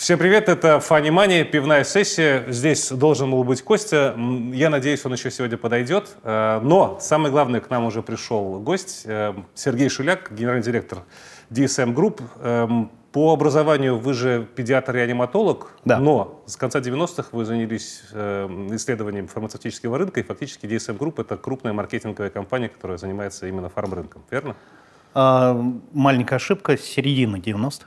Всем привет, это Фани Мани, пивная сессия. Здесь должен был быть Костя. Я надеюсь, он еще сегодня подойдет. Э, но самое главное, к нам уже пришел гость э, Сергей Шуляк, генеральный директор DSM Group. Эм, по образованию вы же педиатр-реаниматолог, да. но с конца 90-х вы занялись э, исследованием фармацевтического рынка, и фактически DSM Group — это крупная маркетинговая компания, которая занимается именно фармрынком, верно? А, маленькая ошибка, середина 90-х,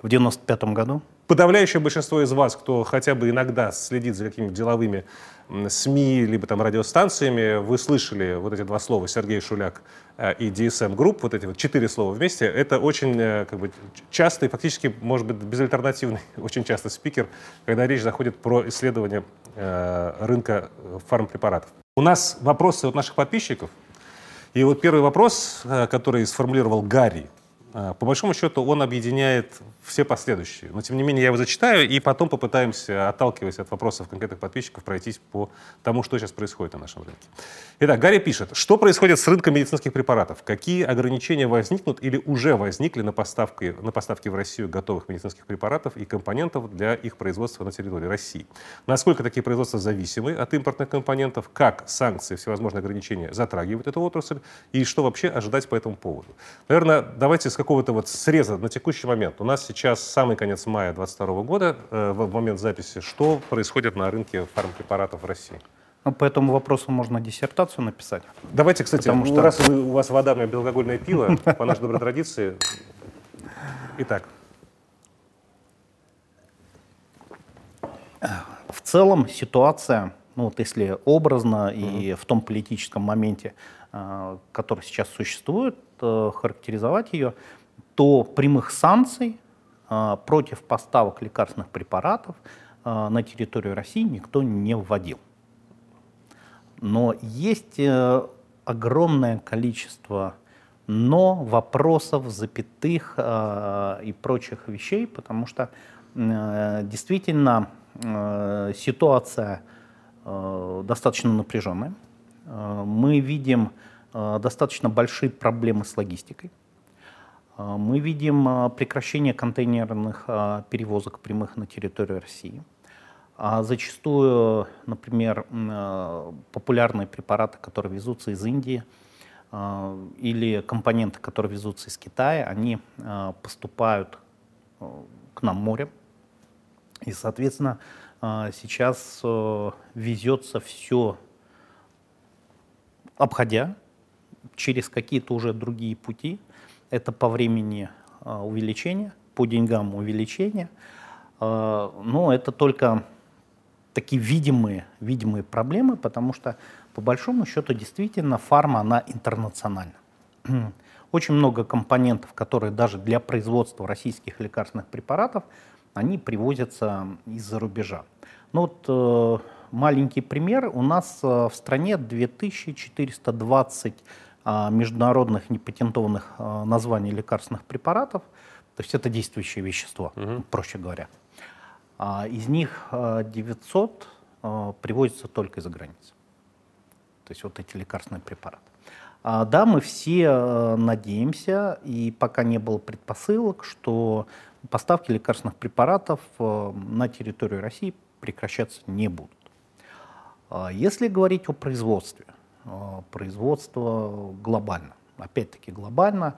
в 95-м году подавляющее большинство из вас, кто хотя бы иногда следит за какими-то деловыми СМИ, либо там радиостанциями, вы слышали вот эти два слова Сергей Шуляк э, и DSM Group, вот эти вот четыре слова вместе, это очень э, как бы, частый, фактически, может быть, безальтернативный, очень часто спикер, когда речь заходит про исследование э, рынка фармпрепаратов. У нас вопросы от наших подписчиков. И вот первый вопрос, который сформулировал Гарри, по большому счету он объединяет все последующие. Но, тем не менее, я его зачитаю, и потом попытаемся, отталкиваясь от вопросов конкретных подписчиков, пройтись по тому, что сейчас происходит на нашем рынке. Итак, Гарри пишет, что происходит с рынком медицинских препаратов? Какие ограничения возникнут или уже возникли на поставки, на поставки в Россию готовых медицинских препаратов и компонентов для их производства на территории России? Насколько такие производства зависимы от импортных компонентов? Как санкции, всевозможные ограничения затрагивают эту отрасль? И что вообще ожидать по этому поводу? Наверное, давайте с какого-то вот среза на текущий момент. У нас сейчас самый конец мая 2022 года, э, в момент записи. Что происходит на рынке фармпрепаратов в России? Ну, по этому вопросу можно диссертацию написать. Давайте, кстати, Потому что... раз вы, у вас вода, у белокогольное пиво, по нашей доброй традиции. Итак. В целом ситуация, ну вот если образно и в том политическом моменте, э, который сейчас существует, э, характеризовать ее, то прямых санкций против поставок лекарственных препаратов а, на территорию России никто не вводил. Но есть э, огромное количество но, вопросов, запятых э, и прочих вещей, потому что э, действительно э, ситуация э, достаточно напряженная. Э, мы видим э, достаточно большие проблемы с логистикой. А, мы видим а, прекращение контейнерных а, перевозок прямых на территорию России. Зачастую, например, популярные препараты, которые везутся из Индии, или компоненты, которые везутся из Китая, они поступают к нам морем. И, соответственно, сейчас везется все, обходя через какие-то уже другие пути, это по времени а, увеличение, по деньгам увеличение. А, но это только такие видимые, видимые проблемы, потому что по большому счету действительно фарма, она интернациональна. Очень много компонентов, которые даже для производства российских лекарственных препаратов, они привозятся из-за рубежа. Ну вот э, маленький пример. У нас э, в стране 2420 а, международных непатентованных а, названий лекарственных препаратов, то есть это действующее вещество, угу. проще говоря. А, из них 900 привозятся только из-за границы. То есть вот эти лекарственные препараты. Да, мы все надеемся, и пока не было предпосылок, что поставки лекарственных препаратов на территорию России прекращаться не будут. Если говорить о производстве, производство глобально. Опять-таки глобально.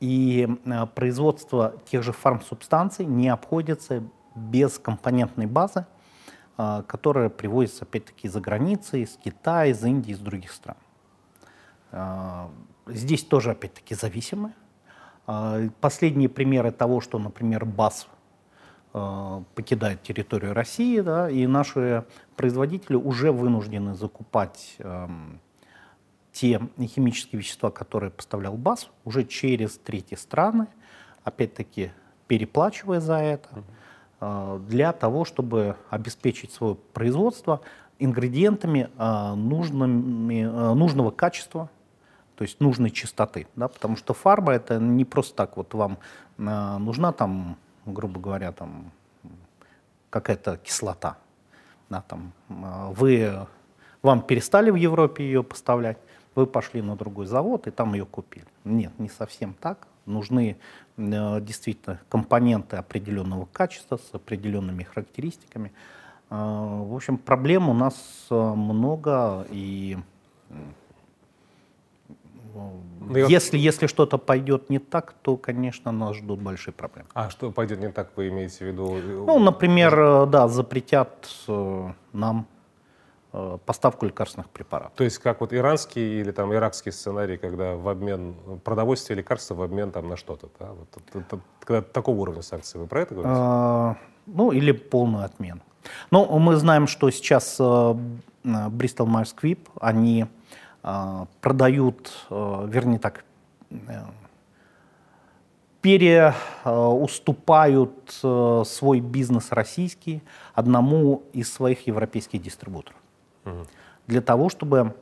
И э, производство тех же фармсубстанций не обходится без компонентной базы, э, которая привозится опять-таки из-за границы, из Китая, из Индии, из других стран. Здесь тоже опять-таки зависимы. Последние примеры того, что, например, БАС покидает территорию России, да, и наши производители уже вынуждены закупать эм, те химические вещества, которые поставлял БАС, уже через третьи страны, опять-таки переплачивая за это, э, для того, чтобы обеспечить свое производство ингредиентами э, нужными, э, нужного качества, то есть нужной чистоты. Да? Потому что фарба это не просто так, вот вам нужна там, грубо говоря, там какая-то кислота. Да, там, вы, вам перестали в Европе ее поставлять, вы пошли на другой завод и там ее купили. Нет, не совсем так. нужны э, действительно компоненты определенного качества с определенными характеристиками. Э, в общем, проблем у нас э, много, и ну, если, если что-то пойдет не так, то, конечно, нас ждут большие проблемы. А что пойдет не так, вы имеете в виду? Ну, например, да, запретят нам поставку лекарственных препаратов. То есть как вот иранский или там иракский сценарий, когда в обмен продовольствие лекарства в обмен там на что-то, да? Вот, это, это, когда такого уровня санкций, вы про это говорите? А, ну, или полную отмену. Ну, мы знаем, что сейчас Bristol Myers Squibb, они э, продают, э, вернее так, э, переуступают свой бизнес российский одному из своих европейских дистрибуторов. Угу. Для того, чтобы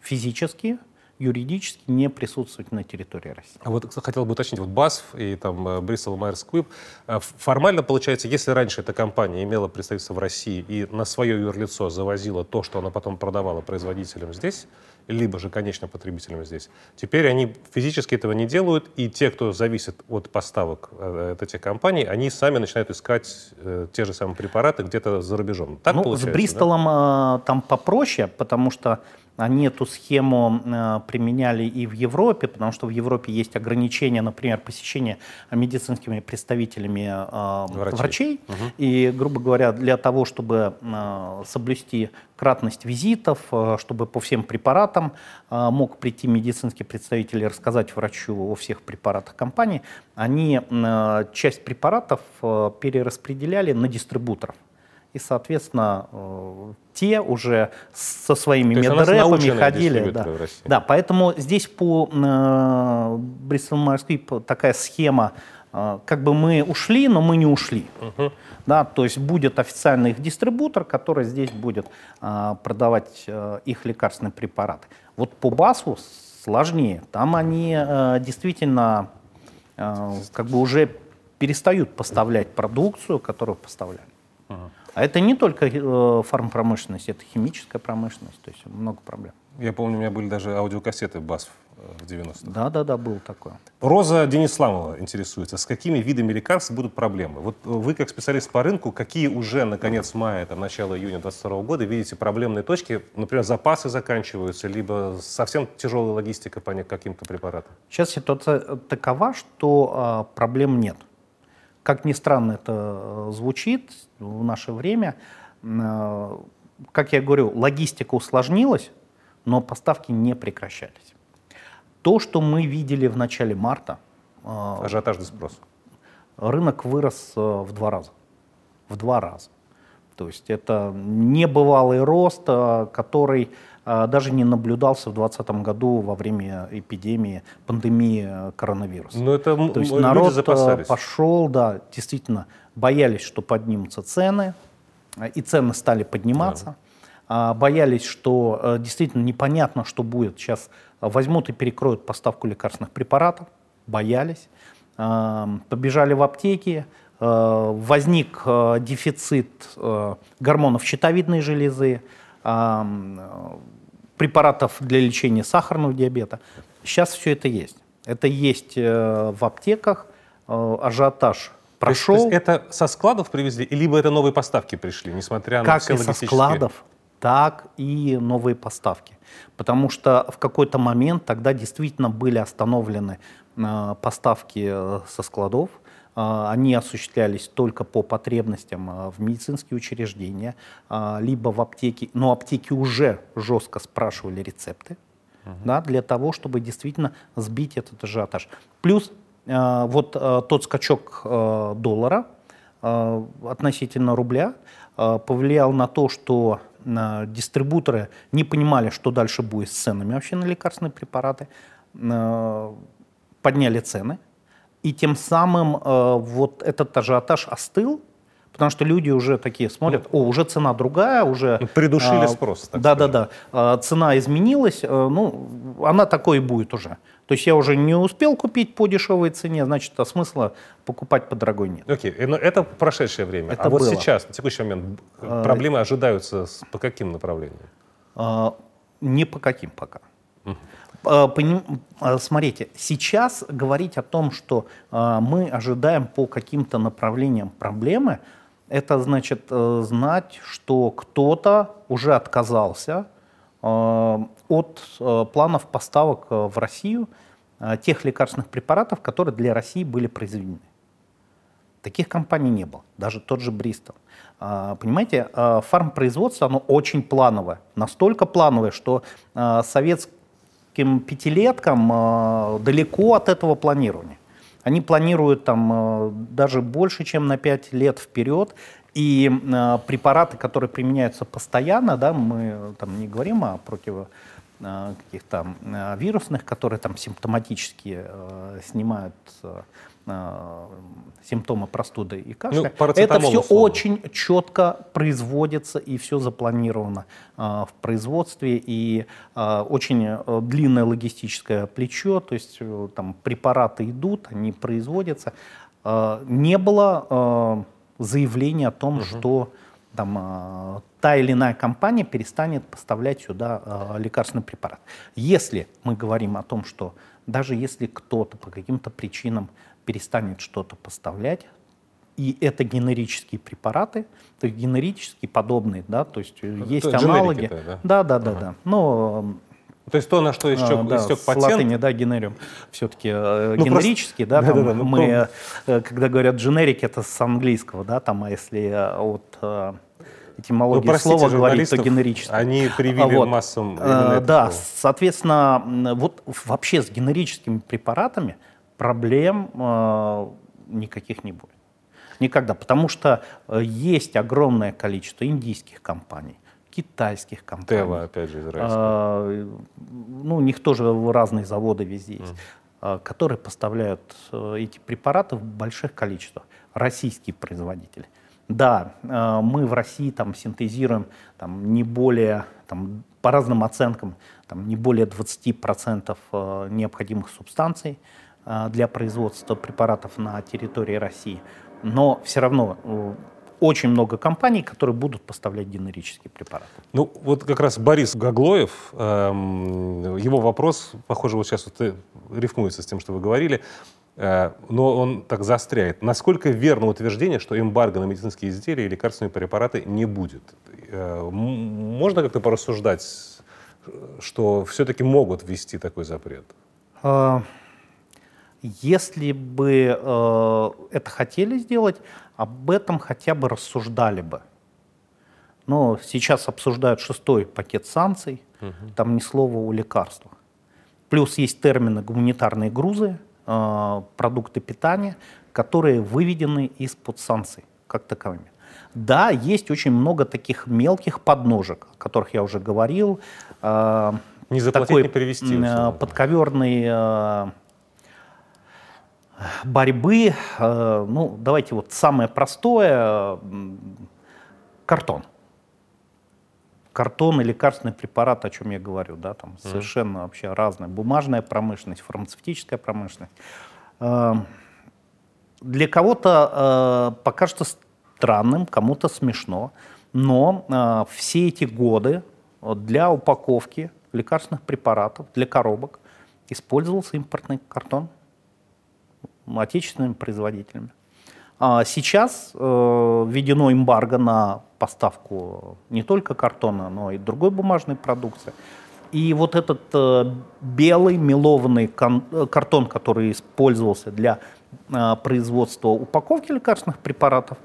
физически юридически не присутствовать на территории России. А вот хотел бы уточнить, вот БАСФ и там Брисел Майерс Квип, формально получается, если раньше эта компания имела представительство в России и на свое юрлицо завозила то, что она потом продавала производителям здесь, либо же конечным потребителям здесь. Теперь они физически этого не делают, и те, кто зависит от поставок э, от этих компаний, они сами начинают искать э, те же самые препараты где-то за рубежом. Так ну, с Бристолом да? э, там попроще, потому что они эту схему э, применяли и в Европе, потому что в Европе есть ограничения, например, посещения медицинскими представителями э, врачей. врачей. Угу. И, грубо говоря, для того, чтобы э, соблюсти кратность визитов, чтобы по всем препаратам мог прийти медицинский представитель и рассказать врачу о всех препаратах компании, они часть препаратов перераспределяли на дистрибуторов и, соответственно, э, те уже со своими медрэпами ходили. Да. да, поэтому здесь по э, Myers такая схема, э, как бы мы ушли, но мы не ушли. Угу. Да, то есть будет официальный их дистрибутор, который здесь будет э, продавать э, их лекарственные препараты. Вот по БАСу сложнее. Там они э, действительно э, как бы уже перестают поставлять продукцию, которую поставляли. Угу. А это не только э, фармпромышленность, это химическая промышленность, то есть много проблем. Я помню, у меня были даже аудиокассеты БАСФ э, в 90-х. Да, да, да, был такое. Роза Денисламова интересуется, с какими видами лекарств будут проблемы? Вот вы, как специалист по рынку, какие уже на конец мая, там, начало июня 2022 года видите проблемные точки? Например, запасы заканчиваются, либо совсем тяжелая логистика по каким-то препаратам? Сейчас ситуация такова, что э, проблем нет. Как ни странно это э, звучит в наше время, э, как я говорю, логистика усложнилась, но поставки не прекращались. То, что мы видели в начале марта... Э, Ажиотажный спрос. Рынок вырос в два раза. В два раза. То есть это небывалый рост, который даже не наблюдался в 2020 году во время эпидемии, пандемии э, коронавируса. Но это То есть народ э, запасались. пошел, да, действительно, боялись, что поднимутся цены, э, и цены стали подниматься. Да. Боялись, что действительно непонятно, что будет. Сейчас возьмут и перекроют поставку лекарственных препаратов. Боялись. Побежали в аптеки, возник дефицит гормонов щитовидной железы, препаратов для лечения сахарного диабета. Сейчас все это есть. Это есть э, в аптеках, э, ажиотаж прошел. То есть, то есть это со складов привезли, либо это новые поставки пришли, несмотря как на все и со складов, так и новые поставки. Потому что в какой-то момент тогда действительно были остановлены э, поставки со складов, они осуществлялись только по потребностям а, в медицинские учреждения, а, либо в аптеке, но аптеки уже жестко спрашивали рецепты, uh-huh. да, для того, чтобы действительно сбить этот ажиотаж. Плюс вот тот скачок доллара относительно рубля повлиял на то, что дистрибуторы не понимали, что дальше будет с ценами вообще на лекарственные препараты, подняли цены, и тем самым э, вот этот ажиотаж остыл, потому что люди уже такие смотрят, о, уже цена другая, уже... Ну, придушили а, спрос, так Да, скажем. да, да. А, цена изменилась, а, ну, она такой и будет уже. То есть я уже не успел купить по дешевой цене, значит, а смысла покупать по дорогой нет. Окей, okay. но это прошедшее время. Это а было. вот сейчас, на текущий момент, проблемы а, ожидаются по каким направлениям? А, не по каким пока. Смотрите, сейчас говорить о том, что мы ожидаем по каким-то направлениям проблемы, это значит знать, что кто-то уже отказался от планов поставок в Россию тех лекарственных препаратов, которые для России были произведены. Таких компаний не было, даже тот же Бристол. Понимаете, фармпроизводство, оно очень плановое, настолько плановое, что а, советским пятилеткам далеко от этого планирования. Они планируют там даже больше, чем на 5 лет вперед, и препараты, которые применяются постоянно, да, мы там не говорим о против каких-то вирусных, которые там симптоматически снимают Э, симптомы простуды и кашля. Ну, это все условно. очень четко производится и все запланировано э, в производстве и э, очень э, длинное логистическое плечо, то есть э, там препараты идут, они производятся. Э, не было э, заявления о том, угу. что там, э, та или иная компания перестанет поставлять сюда э, лекарственный препарат. Если мы говорим о том, что даже если кто-то по каким-то причинам перестанет что-то поставлять, и это генерические препараты, то есть генерические подобные, да, то есть это есть аналоги. Да, да, да, ага. да. Но то есть то, на что истек, а, да, истек патент? латыни, да, генериум. Все-таки э, ну, генерический, просто... да, там да, да, да, мы, ну, когда говорят дженерик, это с английского, да, там, а если э, от э, этимологии ну, слова говорить, то генерический. Они привили вот. массам э, Да, слово. соответственно, вот вообще с генерическими препаратами проблем э, никаких не будет. Никогда. Потому что э, есть огромное количество индийских компаний, китайских компаний. Тева, опять же, израильских. Э, ну, у них тоже разные заводы везде есть, mm. которые поставляют эти препараты в больших количествах. Российские производители. Да, мы в России там синтезируем там, не более, там, по разным оценкам, там, не более 20% необходимых субстанций. А, для производства препаратов на территории России. Но все равно очень много компаний, которые будут поставлять генерические препараты. Ну, вот как раз Борис Гаглоев, эм, его вопрос, похоже, вот сейчас вот рифмуется с тем, что вы говорили, э, но он так застряет. Насколько верно утверждение, что эмбарго на медицинские изделия и лекарственные препараты не будет? Э, можно как-то порассуждать, что все-таки могут ввести такой запрет? А, если бы э, это хотели сделать, об этом хотя бы рассуждали бы. Но сейчас обсуждают шестой пакет санкций, угу. там ни слова о лекарствах. Плюс есть термины гуманитарные грузы, э, продукты питания, которые выведены из-под санкций как таковыми. Да, есть очень много таких мелких подножек, о которых я уже говорил. Э, не заплатить, такой, не привезти. Э, подковерный борьбы, э, ну, давайте вот самое простое, картон. Картон и лекарственный препарат, о чем я говорю, да, там mm. совершенно вообще разная. Бумажная промышленность, фармацевтическая промышленность. Э, для кого-то э, покажется странным, кому-то смешно, но все эти годы для упаковки лекарственных препаратов, для коробок использовался импортный картон отечественными производителями. А сейчас э, введено эмбарго на поставку не только картона, но и другой бумажной продукции. И вот этот э, белый мелованный э, картон, который использовался для э, производства упаковки лекарственных препаратов,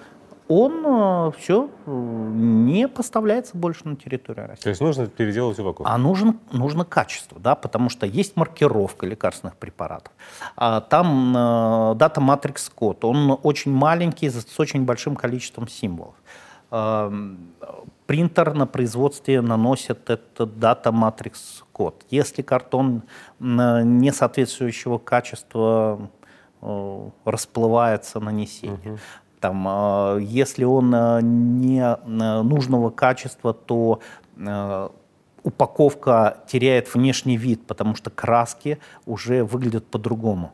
он э, все э, не поставляется больше на территорию России. То есть нужно переделать упаковку? А нужен, нужно качество, да, потому что есть маркировка лекарственных препаратов. А там э, дата матрикс код, он очень маленький, с очень большим количеством символов. Э, принтер на производстве наносит этот дата матрикс код. Если картон не соответствующего качества расплывается нанесение. Угу. Там, а, если он а, не а, нужного качества, то упаковка теряет внешний вид, потому что краски уже выглядят по-другому.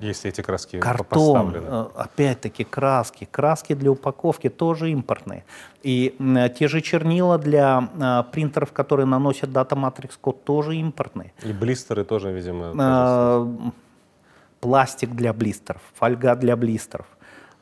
Если эти краски Картон, поставлены. опять-таки краски, краски для упаковки тоже импортные. И те же чернила для принтеров, которые наносят Data Matrix код, тоже импортные. И блистеры тоже, видимо. тоже пластик для блистеров, фольга для блистеров.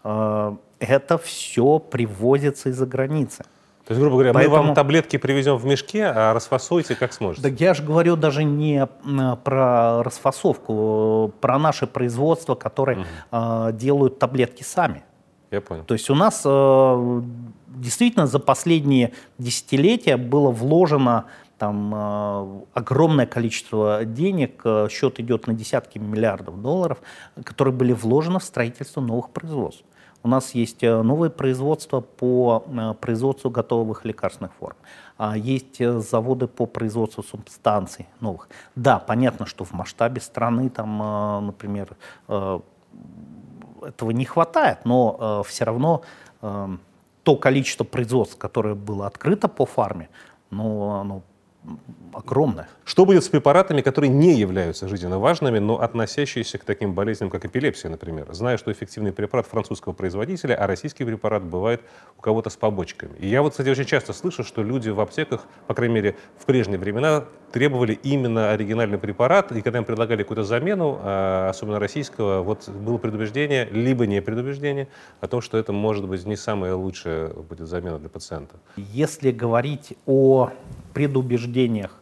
Э, Это все привозится из-за границы. То есть, грубо говоря, мы Поэтому- вам таблетки привезем в мешке, а расфасуйте как сможете. Так я же говорю даже не м, про расфасовку, про наше производство, которые э, делают таблетки сами. Я понял. То есть у нас э, действительно за последние десятилетия было вложено там э, огромное количество денег, э, счет идет на десятки миллиардов долларов, которые были вложены в строительство новых производств. У нас есть э, новые производства по производству готовых лекарственных форм. А Есть заводы по производству субстанций новых. Да, понятно, что в масштабе страны там, например, этого не хватает, но все равно то количество производств, которое было открыто по фарме, ну, оно м, огромное. Что будет с препаратами, которые не являются жизненно важными, но относящиеся к таким болезням, как эпилепсия, например? Знаю, что эффективный препарат французского производителя, а российский препарат бывает у кого-то с побочками. И я вот, кстати, очень часто слышу, что люди в аптеках, по крайней мере, в прежние времена, требовали именно оригинальный препарат, и когда им предлагали какую-то замену, а, особенно российского, вот было предубеждение, либо не предубеждение, о том, что это может быть не самая лучшая будет замена для пациента. Если говорить о предубеждениях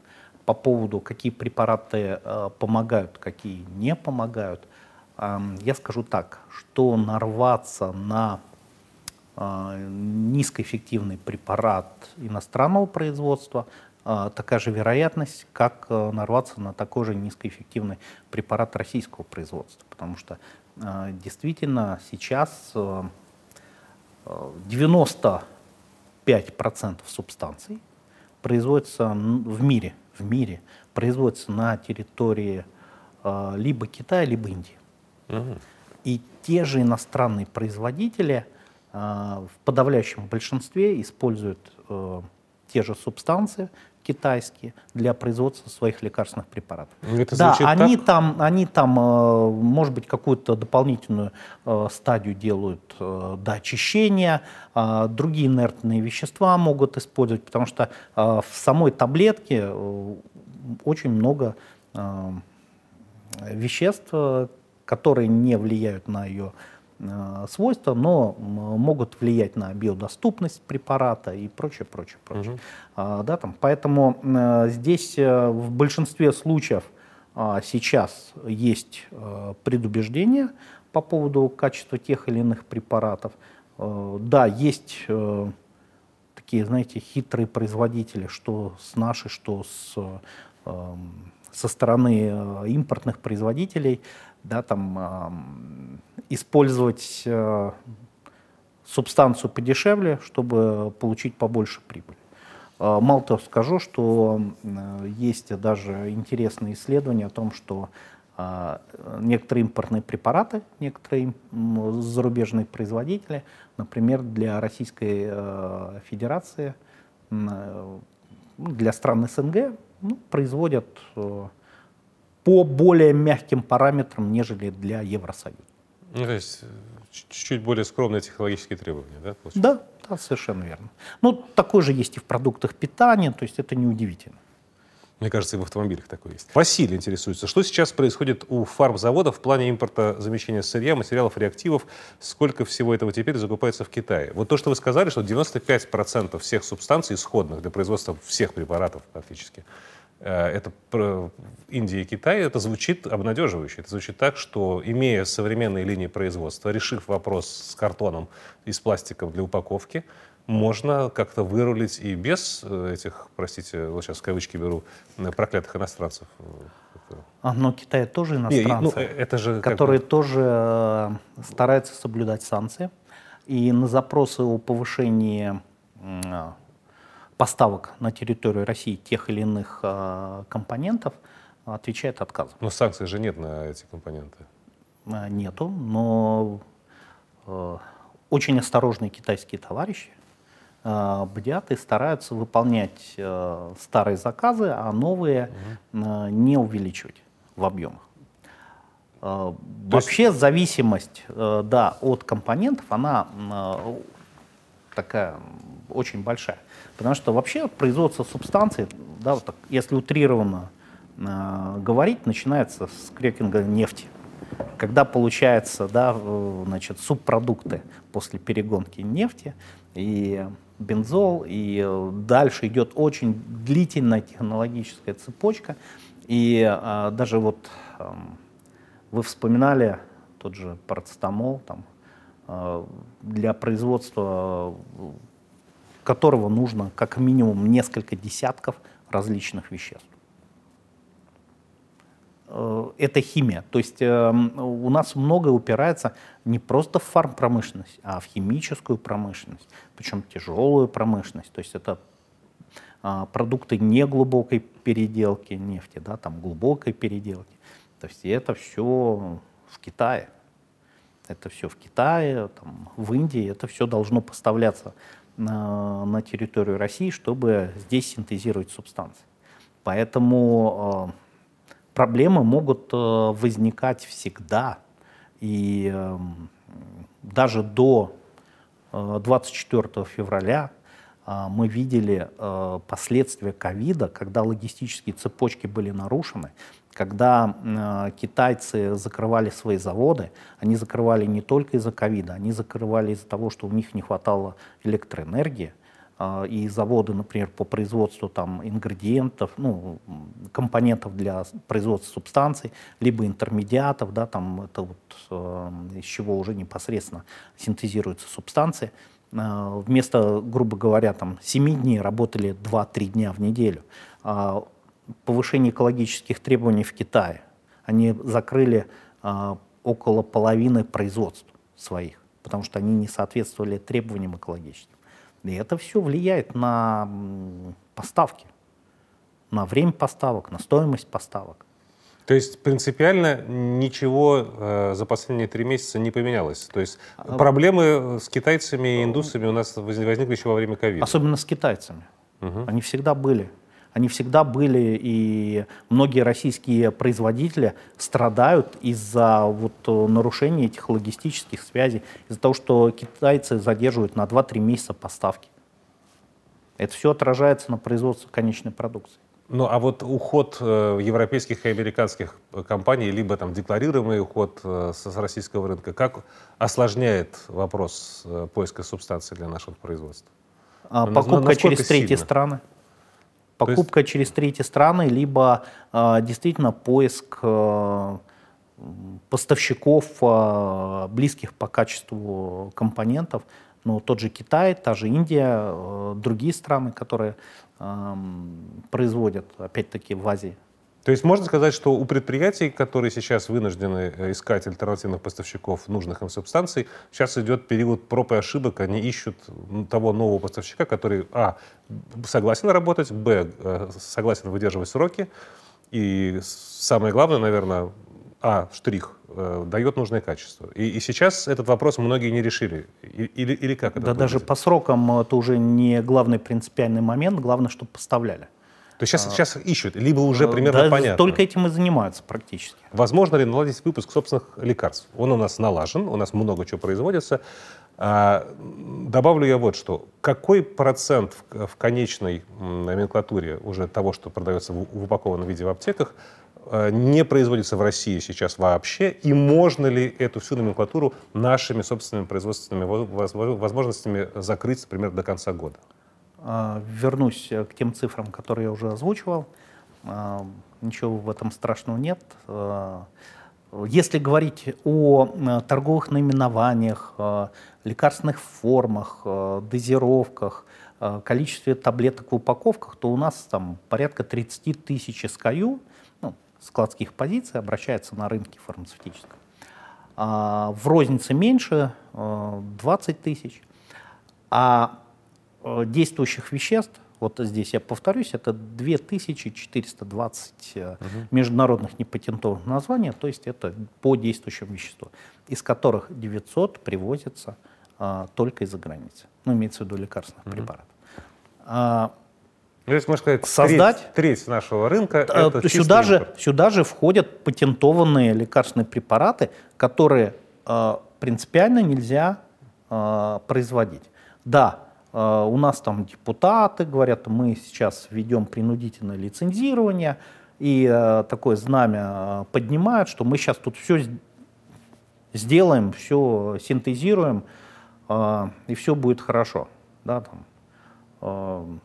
по поводу, какие препараты э, помогают, какие не помогают, эм, я скажу так, что нарваться на э, низкоэффективный препарат иностранного производства э, такая же вероятность, как э, нарваться на такой же низкоэффективный препарат российского производства. Потому что э, действительно сейчас э, э, 95% субстанций производится в мире, в мире производится на территории э, либо Китая, либо Индии. Мгм. И те же иностранные производители э, в подавляющем большинстве используют э, те же субстанции китайские для производства своих лекарственных препаратов. Это да, они так? там, они там, э, может быть, какую-то дополнительную э, стадию делают э, до очищения, а другие инертные вещества могут использовать, потому что в самой таблетке очень много веществ, которые не влияют на ее свойства, но могут влиять на биодоступность препарата и прочее, прочее, прочее. А, да, там, поэтому э, здесь э, в большинстве случаев а, сейчас есть э, предубеждение по поводу качества тех или иных препаратов. Э, да, есть э, такие, знаете, хитрые производители, что с нашей, что с, эм, со стороны э, импортных производителей, да, там использовать э, субстанцию подешевле, чтобы получить побольше прибыли. Э, Мало того скажу, что э, есть даже интересные исследования о том, что э, некоторые импортные препараты, некоторые зарубежные производители, например, для Российской э, Федерации, для стран СНГ ну, производят по более мягким параметрам, нежели для Евросоюза. Ну, то есть э, чуть-чуть более скромные технологические требования, да? получается? Да, да, совершенно верно. Ну, такое же есть и в продуктах питания, то есть это неудивительно. Мне кажется, и в автомобилях такое есть. Василий интересуется, что сейчас происходит у фармзаводов в плане импорта замещения сырья, материалов, реактивов? Сколько всего этого теперь закупается в Китае? Вот то, что вы сказали, что 95% всех субстанций исходных для производства всех препаратов практически, э, это про Индия и Китай, это звучит обнадеживающе. Это звучит так, что имея современные линии производства, решив вопрос с картоном и с пластиком для упаковки, можно как-то вырулить и без э, этих, простите, вот сейчас в кавычки беру, э, проклятых иностранцев. э. А, но Китай тоже Не, и, иностранцы, ну, э, это же как бы- которые тоже э, стараются соблюдать санкции. И на запросы о повышении э, поставок на территорию России тех или иных э, компонентов отвечает отказом. Но санкций же нет на эти компоненты. Э, Нету, но очень осторожные китайские товарищи бдят и стараются выполнять старые заказы, а новые э, не увеличивать в объемах. Э, вообще есть... зависимость да, от компонентов, она такая очень большая. Потому что вообще производство субстанций, да, вот так, если утрированно э, говорить, начинается с крекинга нефти. Когда получается да, значит, субпродукты после перегонки нефти и бензол, и дальше идет очень длительная технологическая цепочка. И э, даже вот э, вы вспоминали тот же парацетамол, там, э, для производства которого нужно как минимум несколько десятков различных веществ. Э, это химия. То есть э, у нас многое упирается не просто в фармпромышленность, а в химическую промышленность, причем тяжелую промышленность. То есть это а, продукты неглубокой переделки нефти, да, там глубокой переделки. То есть это все в Китае. Это все в Китае, там, в Индии, это все должно поставляться на, на территорию России, чтобы здесь синтезировать субстанции. Поэтому э, проблемы могут э, возникать всегда. И э, даже до э, 24 февраля э, мы видели э, последствия ковида, когда логистические цепочки были нарушены, когда э, китайцы закрывали свои заводы, они закрывали не только из-за ковида, они закрывали из-за того, что у них не хватало электроэнергии, э, и заводы, например, по производству там, ингредиентов, ну, компонентов для производства субстанций, либо интермедиатов, да, там, это вот, э, из чего уже непосредственно синтезируются субстанции, э, вместо, грубо говоря, там, 7 дней работали 2-3 дня в неделю. Повышение экологических требований в Китае. Они закрыли а, около половины производств своих, потому что они не соответствовали требованиям экологическим. И это все влияет на поставки, на время поставок, на стоимость поставок. То есть принципиально ничего э, за последние три месяца не поменялось. То есть а, проблемы с китайцами и индусами у нас возникли еще во время ковида. Особенно с китайцами. Угу. Они всегда были они всегда были, и многие российские производители страдают из-за вот э, нарушения этих логистических связей, из-за того, что китайцы задерживают на 2-3 месяца поставки. Это все отражается на производстве конечной продукции. Ну, а вот уход э, европейских и американских компаний, либо там декларируемый уход э, с российского рынка, как осложняет вопрос э, поиска субстанции для нашего производства? А, покупка через третьи страны. Покупка есть... через третьи страны, либо э, действительно поиск э, поставщиков, э, близких по качеству компонентов. Ну, тот же Китай, та же Индия, э, другие страны, которые э, производят, опять-таки, в Азии то есть можно сказать, что у предприятий, которые сейчас вынуждены э, искать альтернативных поставщиков нужных им субстанций, сейчас идет период проб и ошибок, они ищут того нового поставщика, который, а, согласен работать, б, э, согласен выдерживать сроки, и самое главное, наверное, а, штрих, э, дает нужное качество. И, и сейчас этот вопрос многие не решили. Или, или как это Да будет? даже по срокам это уже не главный принципиальный момент, главное, чтобы поставляли. То есть сейчас, сейчас ищут, либо уже э, примерно да, понятно. Только этим и занимаются практически. Возможно ли наладить выпуск собственных лекарств? Он у нас налажен, у нас много чего производится. А, добавлю я вот что. Какой процент в, в конечной номенклатуре уже того, что продается в, в упакованном виде в аптеках, э, не производится в России сейчас вообще, и можно ли эту всю номенклатуру нашими собственными производственными возможностями закрыть, например, до конца года? А, вернусь к тем цифрам, которые я уже озвучивал. А, ничего в этом страшного нет. А, если говорить о торговых наименованиях, лекарственных формах, дозировках, количестве таблеток в упаковках, то у нас там порядка 30 тысяч SKU, ну, складских позиций, обращается на рынке фармацевтическом. В рознице меньше, 20 тысяч. А Э, действующих веществ, вот здесь я повторюсь, это 2420 угу. международных непатентованных названий, то есть это по действующему веществу, из которых 900 привозятся а, только из-за границы. Ну, имеется в виду лекарственных угу. препаратов. А, Ну, есть, можно сказать, создать... Треть, треть нашего рынка — это чистый сюда же, импорт. сюда же входят патентованные лекарственные препараты, которые э, принципиально нельзя э, производить. Да, э, у нас там депутаты говорят, мы сейчас ведем принудительное лицензирование, и э, такое знамя э, поднимают, что мы сейчас тут все сделаем, все синтезируем, э, и все будет хорошо. Да, там, э,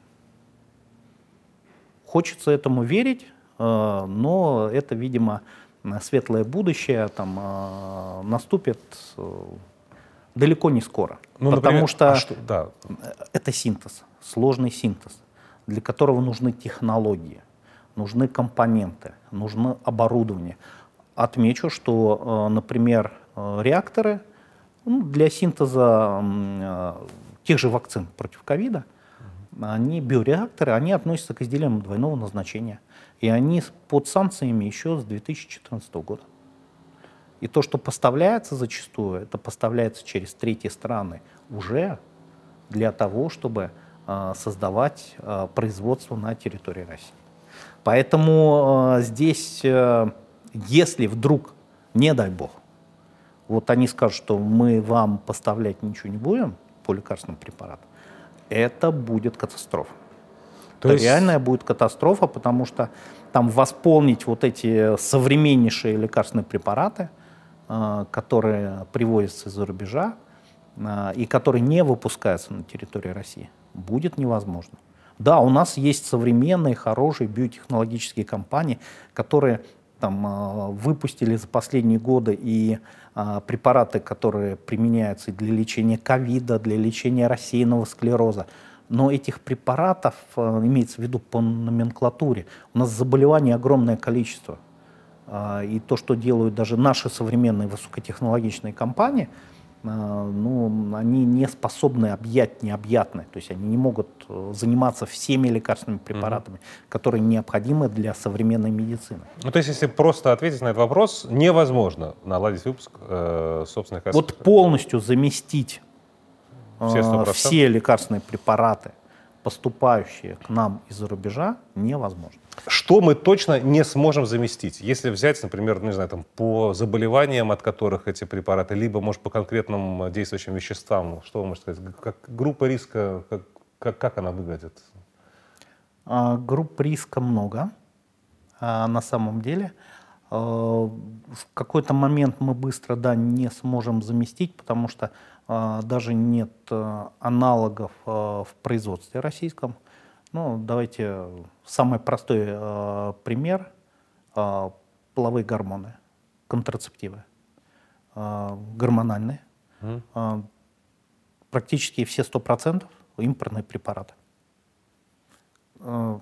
хочется этому верить, э, но это, видимо, светлое будущее там, э, наступит э, далеко не скоро. Ну, потому например, что, а что- да. это синтез, сложный синтез, для которого нужны технологии, нужны компоненты, нужно оборудование. Отмечу, что, э, например, э, реакторы ну, для синтеза э, тех же вакцин против ковида, они биореакторы, они относятся к изделиям двойного назначения. И они под санкциями еще с 2014 года. И то, что поставляется зачастую, это поставляется через третьи страны уже для того, чтобы э, создавать э, производство на территории России. Поэтому э, здесь, э, если вдруг, не дай бог, вот они скажут, что мы вам поставлять ничего не будем по лекарственным препаратам, это будет катастрофа. То это есть- реальная будет катастрофа, потому что там восполнить вот эти современнейшие лекарственные препараты, э, которые привозятся из-за рубежа э, и которые не выпускаются на территории России, будет невозможно. Да, у нас есть современные, хорошие биотехнологические компании, которые там, э, выпустили за последние годы и э, препараты, которые применяются для лечения ковида, для лечения рассеянного склероза. Но этих препаратов, э, имеется в виду по номенклатуре, у нас заболеваний огромное количество. А, И то, что делают даже наши современные высокотехнологичные компании, а, ну, они не способны объять необъятное. То есть они не могут э, заниматься всеми лекарственными препаратами, которые необходимы для современной медицины. Ну, то есть, если просто ответить на этот вопрос, невозможно наладить выпуск э, собственных. Вот полностью заместить э, Все 100%? все лекарственные препараты, поступающие к нам из-за рубежа, невозможно. Что мы точно не сможем заместить? Если взять, например, ну, не знаю, там, по заболеваниям, от которых эти препараты, либо, может, по конкретным действующим веществам, что вы можете сказать? Как группа риска, как, как, как она выглядит? А, Групп риска много а, на самом деле. А, В какой-то момент мы быстро да, не сможем заместить, потому что а, даже нет а, аналогов а, в производстве российском. Ну, давайте самый простой а, пример. А, Половые гормоны, контрацептивы, а, гормональные. Мгм. А, Практически все 100% импортные препараты. Э,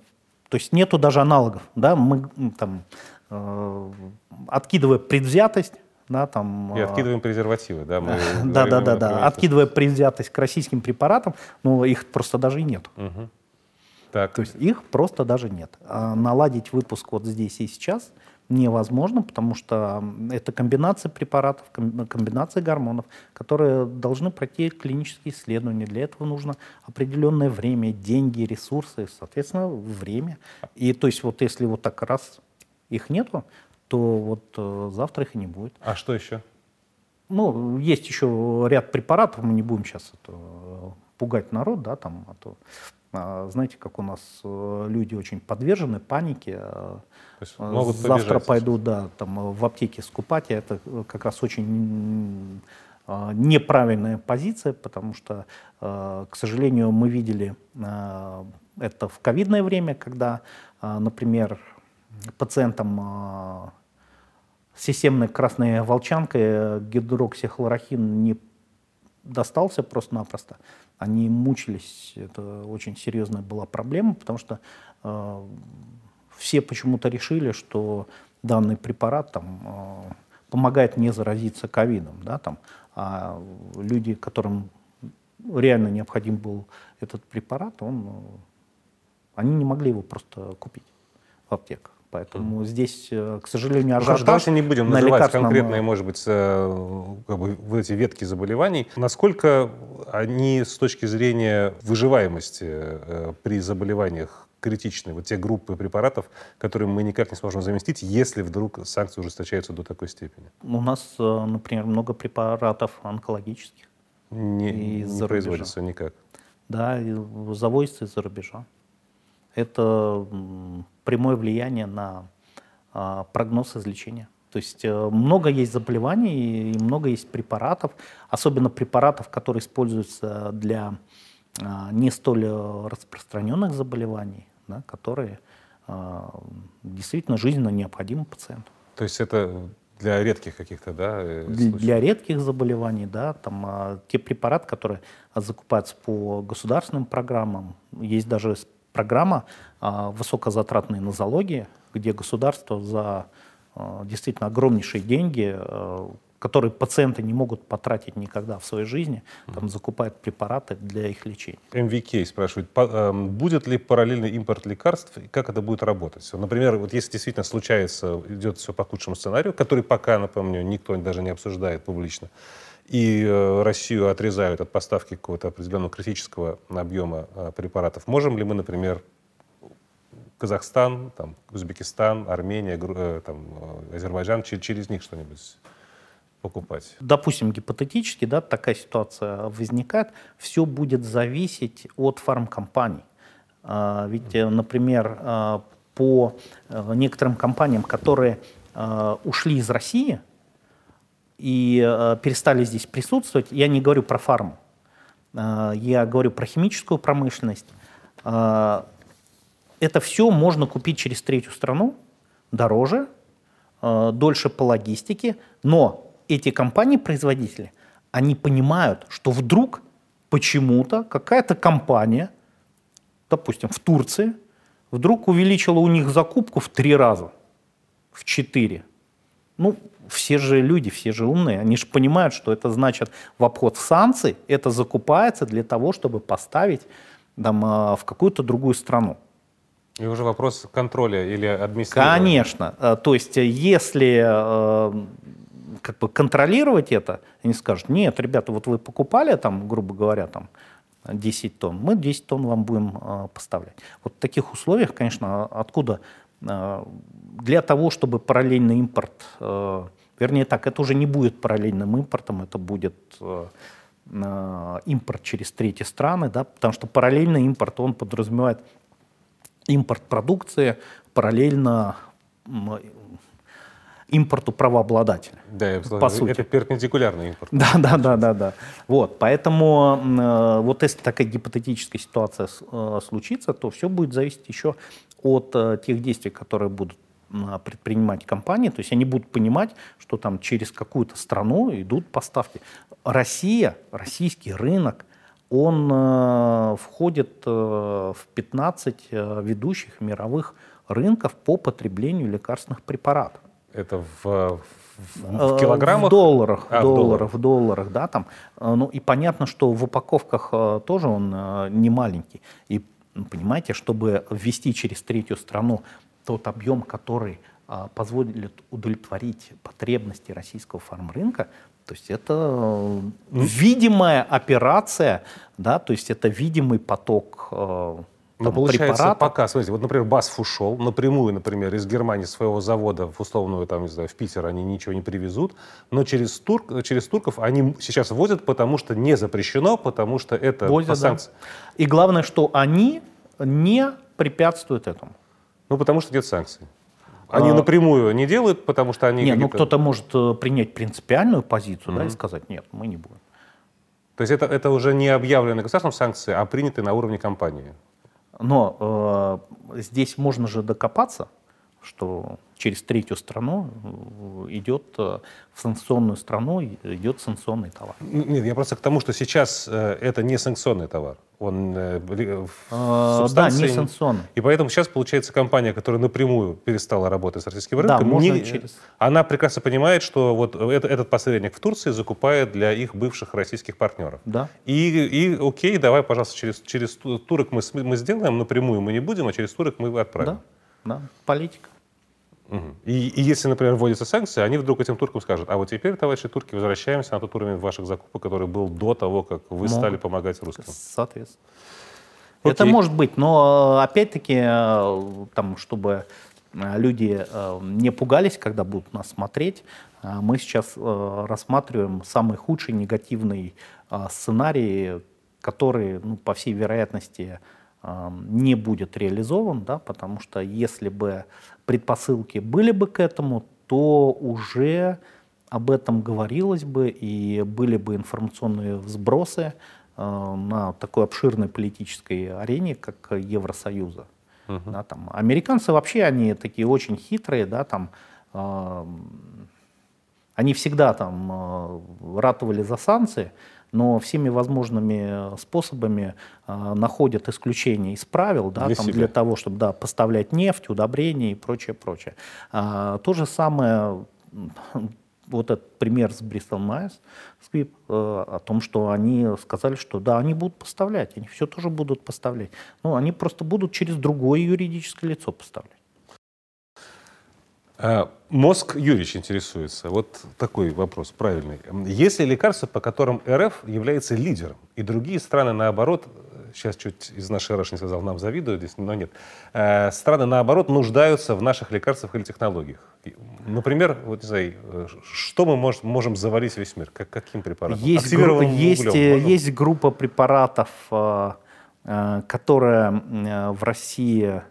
То есть нету даже аналогов, да, мы там, э, откидывая предвзятость, да, там... И э, откидываем презервативы, да? Мы да, да, да, да, откидывая предвзятость к российским препаратам, ну, их просто даже и нет. Мгм. Так, То есть их просто даже нет. А наладить выпуск вот здесь и сейчас невозможно, потому что это комбинация препаратов, ком- комбинация гормонов, которые должны пройти клинические исследования. Для этого нужно определенное время, деньги, ресурсы, соответственно, время. И то есть вот если вот так раз их нету, то вот э, завтра их и не будет. а что еще? Ну, есть еще ряд препаратов, мы не будем сейчас это, э, пугать народ, да, там, а то, знаете, как у нас э, люди очень подвержены панике, То есть э, могут завтра побежать. пойду, да, там, э, в аптеке скупать, и это как раз очень э, неправильная позиция, потому что, к сожалению, мы видели это в ковидное время, когда, например, пациентам системной красной волчанкой гидроксихлорохин не достался просто-напросто. Они мучились, это очень серьезная была проблема, потому что э, все почему-то решили, что данный препарат там, э, помогает не заразиться ковидом, да, там, а люди, которым реально необходим был этот препарат, он, э, они не могли его просто купить в аптеках. Поэтому здесь, э, к сожалению, Ну, ажиотаж давайте не будем на называть лекарственном, конкретные, может быть, э, как бы, вот эти ветки заболеваний. Насколько они с точки зрения выживаемости э, при заболеваниях критичны, вот те группы препаратов, которые мы никак не сможем заместить, если вдруг санкции ужесточаются до такой степени? У нас, например, много препаратов онкологических. Не, не производится никак. Да, завозится из-за рубежа. Это прямое влияние на а, прогноз излечения. То есть э, много есть заболеваний и много есть препаратов, особенно препаратов, которые используются для а, не столь э, распространенных заболеваний, да, которые а, действительно жизненно необходимы пациенту. То есть это для редких каких-то, да? Э, случаев? Для редких заболеваний, да. Там а, те препараты, которые закупаются по государственным программам, есть даже программа а, высокозатратной нозологии, где государство за а, действительно огромнейшие деньги а, которые пациенты не могут потратить никогда в своей жизни, там закупают препараты для их лечения. МВК спрашивает, эм, будет ли параллельный импорт лекарств и как это будет работать? Например, вот если действительно случается, идет все по худшему сценарию, который пока, напомню, никто даже не обсуждает публично, и э, Россию отрезают от поставки какого-то определенного критического объема э, препаратов, можем ли мы, например, Казахстан, там, Узбекистан, Армения, э, там, Азербайджан, через них что-нибудь покупать? Допустим, гипотетически, да, такая ситуация возникает, все будет зависеть от фармкомпаний. А, ведь, например, по некоторым компаниям, которые ушли из России и перестали здесь присутствовать, я не говорю про фарму, я говорю про химическую промышленность, это все можно купить через третью страну, дороже, дольше по логистике, но эти компании-производители, они понимают, что вдруг почему-то какая-то компания, допустим, в Турции, вдруг увеличила у них закупку в три раза, в четыре. Ну, все же люди, все же умные, они же понимают, что это значит в обход санкций, это закупается для того, чтобы поставить там, а, в какую-то другую страну. И уже вопрос контроля или администрирования. Конечно. Э, то есть, если э, как бы контролировать это, они скажут, нет, ребята, вот вы покупали там, грубо говоря, там 10 тонн, мы 10 тонн вам будем э, поставлять. Вот в таких условиях, конечно, откуда э, для того, чтобы параллельный импорт, э, вернее так, это уже не будет параллельным импортом, это будет э, импорт через третьи страны, да, потому что параллельный импорт, он подразумевает импорт продукции параллельно импорту правообладателя. Да, я по сути. это перпендикулярный импорт. Да, да, да, да, да. Вот, поэтому э, вот если такая гипотетическая ситуация э, случится, то все будет зависеть еще от э, тех действий, которые будут предпринимать компании, то есть они будут понимать, что там через какую-то страну идут поставки. Россия, российский рынок, он э, входит э, в 15 э, ведущих мировых рынков по потреблению лекарственных препаратов. Это в, в, в килограммах? В долларах, а, в долларах, в долларах, да, там. Ну и понятно, что в упаковках тоже он не маленький. И понимаете, чтобы ввести через третью страну тот объем, который позволит удовлетворить потребности российского фармрынка, то есть это видимая операция, да, то есть это видимый поток но получается, препаратов. пока, смотрите, вот, например, БАСФ ушел, напрямую, например, из Германии своего завода в условную, там, не знаю, в Питер они ничего не привезут, но через, турк, через турков они сейчас возят, потому что не запрещено, потому что это возят, по санкциям. Да. И главное, что они не препятствуют этому. Ну, потому что нет санкций. Они а, напрямую не делают, потому что они... Нет, ну кто-то может э, принять принципиальную позицию mm-hmm. да, и сказать, нет, мы не будем. То есть это, это уже не объявленные государством санкции, а принятые на уровне компании. Но э, здесь можно же докопаться, что через третью страну э, идет э, в санкционную страну идет санкционный товар. Нет, я просто к тому, что сейчас э, это не санкционный товар. Он а, Да, не санкционный. И поэтому сейчас, получается, компания, которая напрямую перестала работать с российским рынком, да, можно не, через... она прекрасно понимает, что вот это, этот посредник в Турции закупает для их бывших российских партнеров. Да. И, и окей, давай, пожалуйста, через, через турок мы, мы сделаем, напрямую мы не будем, а через турок мы отправим. Да, да. политика. И, и если, например, вводятся санкции, они вдруг этим туркам скажут, а вот теперь, товарищи турки, возвращаемся на тот уровень ваших закупок, который был до того, как вы ну, стали помогать русским. Соответственно. Окей. Это может быть, но опять-таки, там, чтобы люди не пугались, когда будут нас смотреть, мы сейчас рассматриваем самый худший негативный сценарий, который, ну, по всей вероятности, не будет реализован, да, потому что если бы предпосылки были бы к этому, то уже об этом говорилось бы и были бы информационные взбросы э, на такой обширной политической арене, как Евросоюза. Угу. Да, там, американцы вообще, они такие очень хитрые, да, там, э, они всегда там э, ратовали за санкции, но всеми возможными способами э, находят исключения из правил да, для, там, для того, чтобы да, поставлять нефть, удобрения и прочее, прочее. А, то же самое вот этот пример с Bristol Myers Squibb э, о том, что они сказали, что да, они будут поставлять, они все тоже будут поставлять. Но они просто будут через другое юридическое лицо поставлять. А, мозг Юрьевич интересуется. Вот такой вопрос правильный. Есть ли лекарства, по которым РФ является лидером, и другие страны, наоборот, сейчас чуть из нашей РФ не сказал, нам завидуют здесь, но нет, э, страны, наоборот, нуждаются в наших лекарствах или технологиях? Например, вот не знаю, э, что мы мож, можем завалить весь мир? Как, каким препаратом? Есть, группа, есть, углем, есть группа препаратов, э, которая в России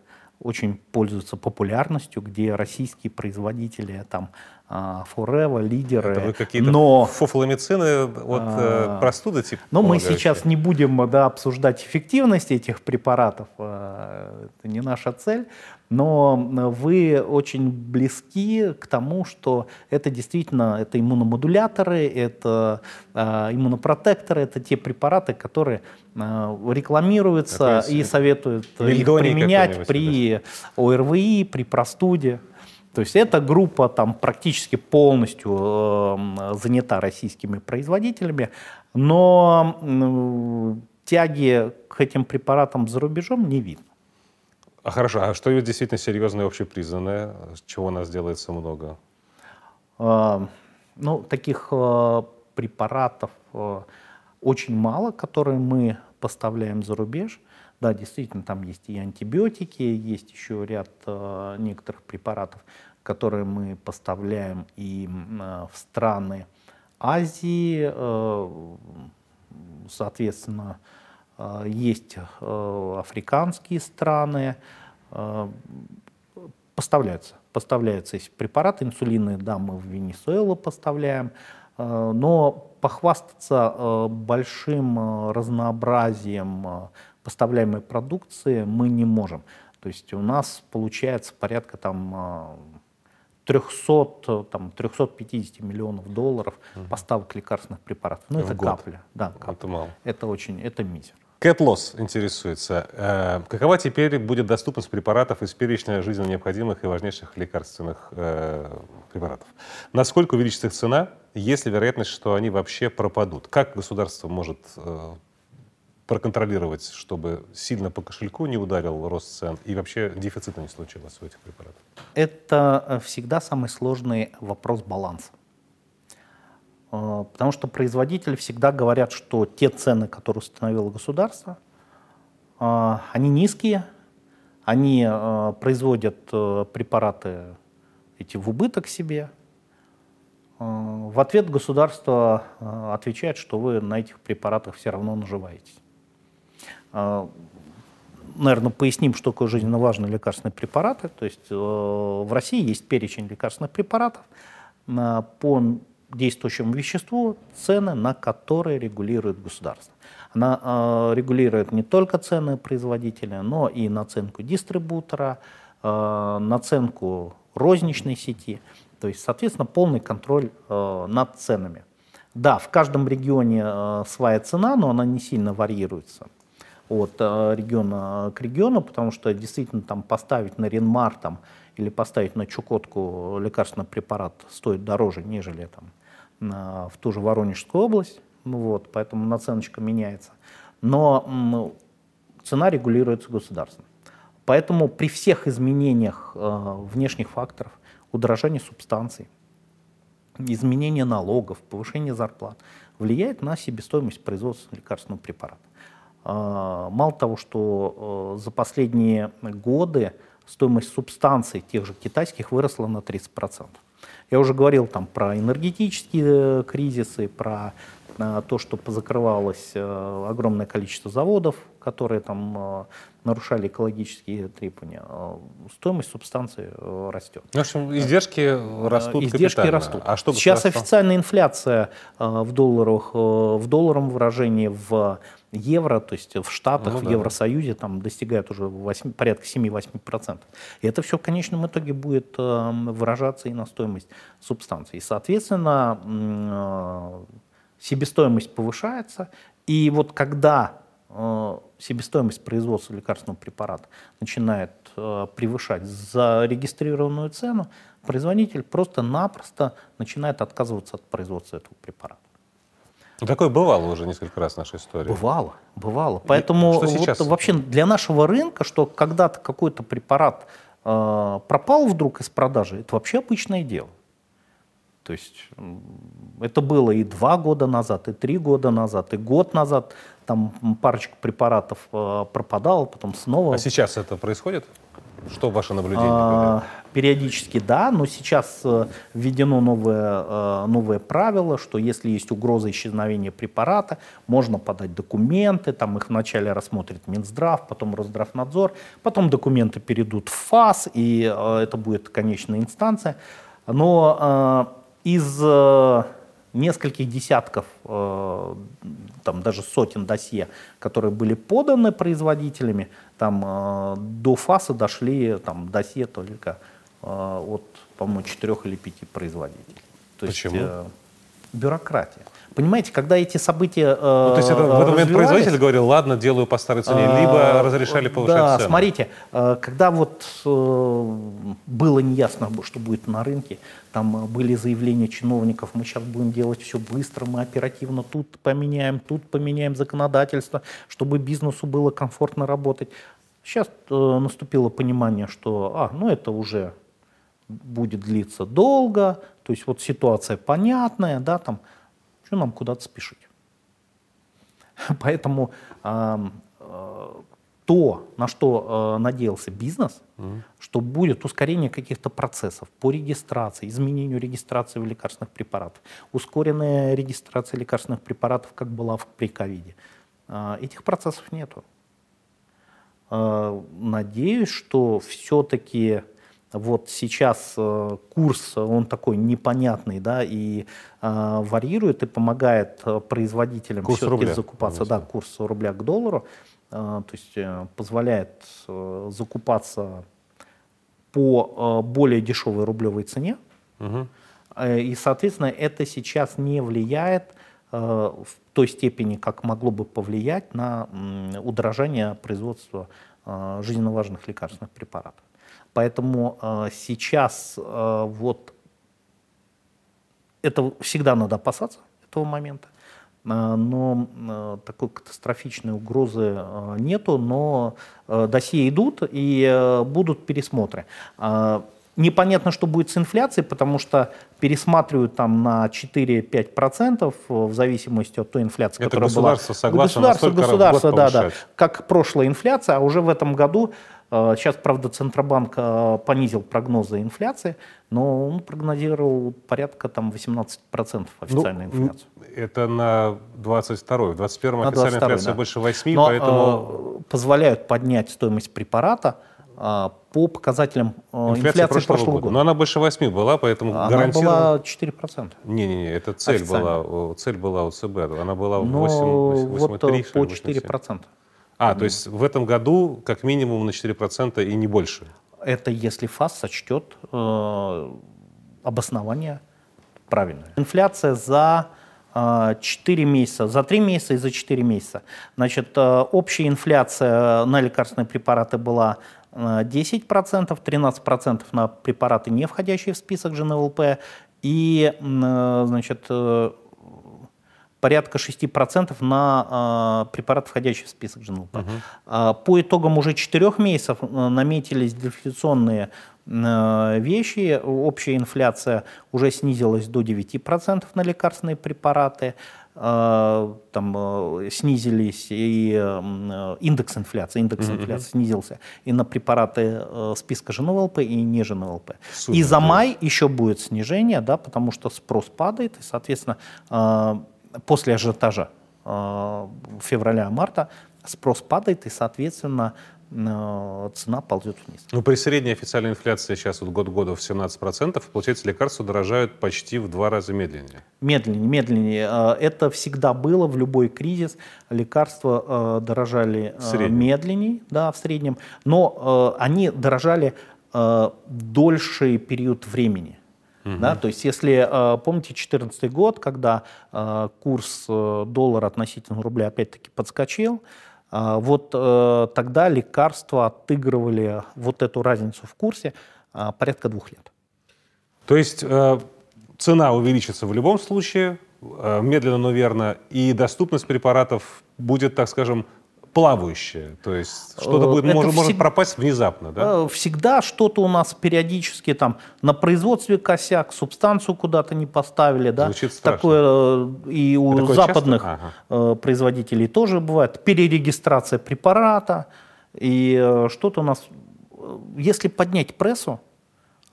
очень пользуются популярностью, где российские производители там Форева, лидеры. Это вы какие-то но, фофломицины от а, простуды типа? Но мы сейчас не будем да, обсуждать эффективность этих препаратов, а, это не наша цель, но вы очень близки к тому, что это действительно это иммуномодуляторы, это а, иммунопротекторы, это те препараты, которые а, рекламируются и советуют их применять при ОРВИ, при простуде. То есть эта группа там практически полностью э, занята российскими производителями, но э, тяги к этим препаратам за рубежом не видно. А хорошо, а что действительно серьезное общепризнанное, чего у нас делается много? Э, ну, таких э, препаратов э, очень мало, которые мы поставляем за рубеж. Да, действительно, там есть и антибиотики, есть еще ряд э, некоторых препаратов, которые мы поставляем и э, в страны Азии, э, соответственно, э, есть африканские страны, поставляются. Поставляются эти препараты, инсулины, да, мы в Венесуэлу поставляем, но похвастаться большим разнообразием поставляемой продукции мы не можем. То есть у нас получается порядка там 300, там, 350 миллионов долларов поставок лекарственных препаратов. Ну, это год. капля. Да, капля. Это мало. Это очень, это мизер. Кэт Лосс интересуется. Э, какова теперь будет доступность препаратов из перечня жизненно необходимых и важнейших лекарственных э, препаратов? Насколько увеличится их цена? Есть ли вероятность, что они вообще пропадут? Как государство может э, проконтролировать, чтобы сильно по кошельку не ударил рост цен и вообще дефицита не случилось у этих препаратов? Это э, всегда самый сложный вопрос баланса. Э, потому что производители всегда говорят, что те цены, которые установило государство, э, они низкие, они производят препараты эти в убыток себе. В ответ государство отвечает, что вы на этих препаратах все равно наживаетесь. А, наверное, поясним, что такое жизненно важные лекарственные препараты. То есть э, в России есть перечень лекарственных препаратов по действующему веществу, цены на которые регулирует государство. Она э, регулирует не только цены производителя, но и наценку дистрибутора, э, наценку розничной сети. То есть, соответственно, полный контроль над ценами. Да, в каждом регионе своя цена, но она не сильно варьируется от э, региона к региону, потому что действительно там поставить на Ренмар там, или поставить на Чукотку лекарственный препарат стоит дороже, нежели там, на, в ту же Воронежскую область, ну вот, поэтому наценочка меняется. Но цена регулируется государством. Поэтому при всех изменениях э, внешних факторов, удорожания субстанций, изменения налогов, повышение зарплат, влияет на себестоимость производства лекарственного препарата. Мало того, что за последние годы стоимость субстанций тех же китайских выросла на 30%. Я уже говорил там про энергетические кризисы, про то, что позакрывалось огромное количество заводов, которые там нарушали экологические требования, а стоимость субстанции э, растет. В общем, издержки э, растут Издержки растут. А что Сейчас росло? официальная инфляция э, в долларах, в долларовом выражении в евро, то есть в Штатах, Ну, в да. Евросоюзе там достигает уже 8, порядка 7-8%. И это все в конечном итоге будет выражаться и на стоимость субстанции. И, соответственно, себестоимость повышается. И вот когда себестоимость производства лекарственного препарата начинает э, превышать зарегистрированную цену, производитель просто-напросто начинает отказываться от производства этого препарата. Ну, Такое бывало уже несколько раз в нашей истории. Бывало, бывало. Поэтому что вот сейчас? вообще для нашего рынка, что когда-то какой-то препарат э, пропал вдруг из продажи, это вообще обычное дело. То есть это было и два года назад, и три года назад, и год назад. Там парочка препаратов э, пропадала, потом снова. А сейчас это происходит? Что ваше наблюдение? А, периодически да, но сейчас э, введено новое, э, новое правило, что если есть угроза исчезновения препарата, можно подать документы, там их вначале рассмотрит Минздрав, потом Росздравнадзор, потом документы перейдут в ФАС, и э, это будет конечная инстанция. Но из нескольких десятков, там даже сотен досье, которые были поданы производителями, там э, до ФАСа дошли там досье только э, от, по-моему, четырех или пяти производителей. То Почему? Есть, э, бюрократия. Понимаете, когда эти события э, Ну, то есть это, в этот момент производитель говорил, ладно, делаю по старой цене, либо а, разрешали повышать да, цену. смотрите, э, когда вот э, было неясно, что будет на рынке, там э, были заявления чиновников, мы сейчас будем делать все быстро, мы оперативно тут поменяем, тут поменяем законодательство, чтобы бизнесу было комфортно работать. Сейчас э, наступило понимание, что, а, ну это уже будет длиться долго, то есть вот ситуация понятная, да, там, что нам куда-то спешить. Поэтому ам, э, то, на что э, надеялся бизнес, что будет ускорение каких-то процессов по регистрации, изменению регистрации лекарственных препаратах, ускоренная регистрация лекарственных препаратов, как была в, при ковиде. А, этих процессов нету. А, надеюсь, что все-таки вот сейчас э, курс, он такой непонятный, да, и э, варьирует и помогает э, производителям Курс все-таки рубля, закупаться, да, курс рубля к доллару, э, то есть э, позволяет э, закупаться по э, более дешевой рублевой цене. Э, И, соответственно, это сейчас не влияет э, в той степени, как могло бы повлиять на удорожание производства э, жизненно важных лекарственных препаратов. Поэтому э, сейчас э, вот это всегда надо опасаться этого момента. Э, Но э, такой катастрофичной угрозы э, нету, но э, досье идут и э, будут пересмотры. Э, Непонятно, что будет с инфляцией, потому что пересматривают там на 4-5% в зависимости от той инфляции, Это которая была. государство Государство, настолько государство, год да, да. повышать. Как прошлая инфляция, а уже в этом году, э, сейчас, правда, Центробанк э, понизил прогнозы инфляции, но он прогнозировал порядка там 18% официальной Ну, инфляции. Это на 22-й. В 21-м На официальная 22-й, инфляция да. больше 8, Но поэтому э, позволяют поднять стоимость препарата э, по показателям э, инфляция, инфляции прошлого, прошлого года. Но она больше 8 была, поэтому Она гарантированно... была 4%. Не-не-не, это цель была, цель была у ЦБ. Она была Но 8, вот э, по 4%. А, то есть в этом году как минимум на 4% и не больше. Это если ФАС сочтет э, обоснование правильное. Инфляция за э, 4 месяца, за 3 месяца и за 4 месяца. Значит, э, общая инфляция на лекарственные препараты была э, 10%, 13% на препараты, не входящие в список ЖНВЛП, и э, значит, э, порядка 6% на э, препарат, входящий в список ЖНЛП. А по итогам уже 4 месяцев э, наметились дефляционные э, вещи. Общая инфляция уже снизилась до 9% на лекарственные препараты. э, там э, снизились и э, индекс инфляции, индекс mm-hmm. инфляции снизился и на препараты э, списка ЖНВЛП и не ЖНВЛП. Супер, и за май еще будет снижение, да, потому что спрос падает, и, соответственно, э, после ажиотажа э, февраля-марта спрос падает, и, соответственно, Э, цена ползет вниз. Ну, при средней официальной инфляции сейчас вот год года в 17%, получается, лекарства дорожают почти в два раза медленнее. Медленнее, медленнее. Э, это всегда было в любой кризис. Лекарства дорожали медленнее, да, в среднем, но они дорожали дольший период времени. Угу. Да, то есть, если помните 2014 год, когда курс доллара относительно рубля опять-таки подскочил, вот э, тогда лекарства отыгрывали вот эту разницу в курсе порядка двух лет. То есть э, цена увеличится в любом случае, э, медленно, но верно, и доступность препаратов будет, так скажем, плавающее, то есть что-то будет, может, всег... может пропасть внезапно, да? Э, всегда что-то у нас периодически там на производстве косяк, субстанцию куда-то не поставили, да? Звучит страшно. Такое э, и у такое западных ага. Э, производителей тоже бывает. Перерегистрация препарата и что-то у нас, если поднять прессу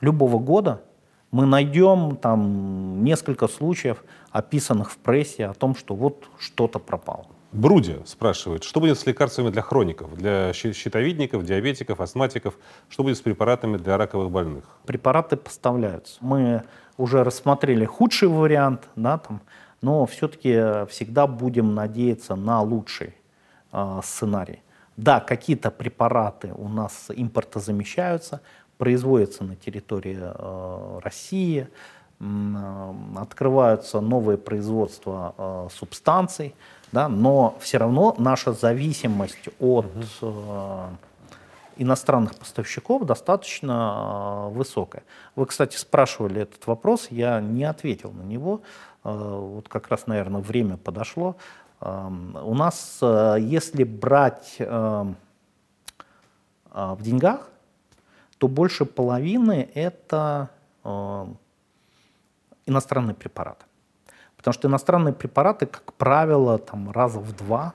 любого года, мы найдем там несколько случаев, описанных в прессе, о том, что вот что-то пропало. Бруди спрашивает, что будет с лекарствами для хроников, для щитовидников, диабетиков, астматиков, что будет с препаратами для раковых больных? Препараты поставляются. Мы уже рассмотрели худший вариант, да, там, но все-таки всегда будем надеяться на лучший э, сценарий. Да, какие-то препараты у нас импортозамещаются, производятся на территории э, России, э, открываются новые производства э, субстанций, да, но все равно наша зависимость от э, иностранных поставщиков достаточно э, высокая. Вы, кстати, спрашивали этот вопрос, я не ответил на него. Э, вот как раз, наверное, время подошло. Э, у нас, э, если брать э, э, в деньгах, то больше половины это э, иностранные препараты. Потому что иностранные препараты, как правило, там раза в два,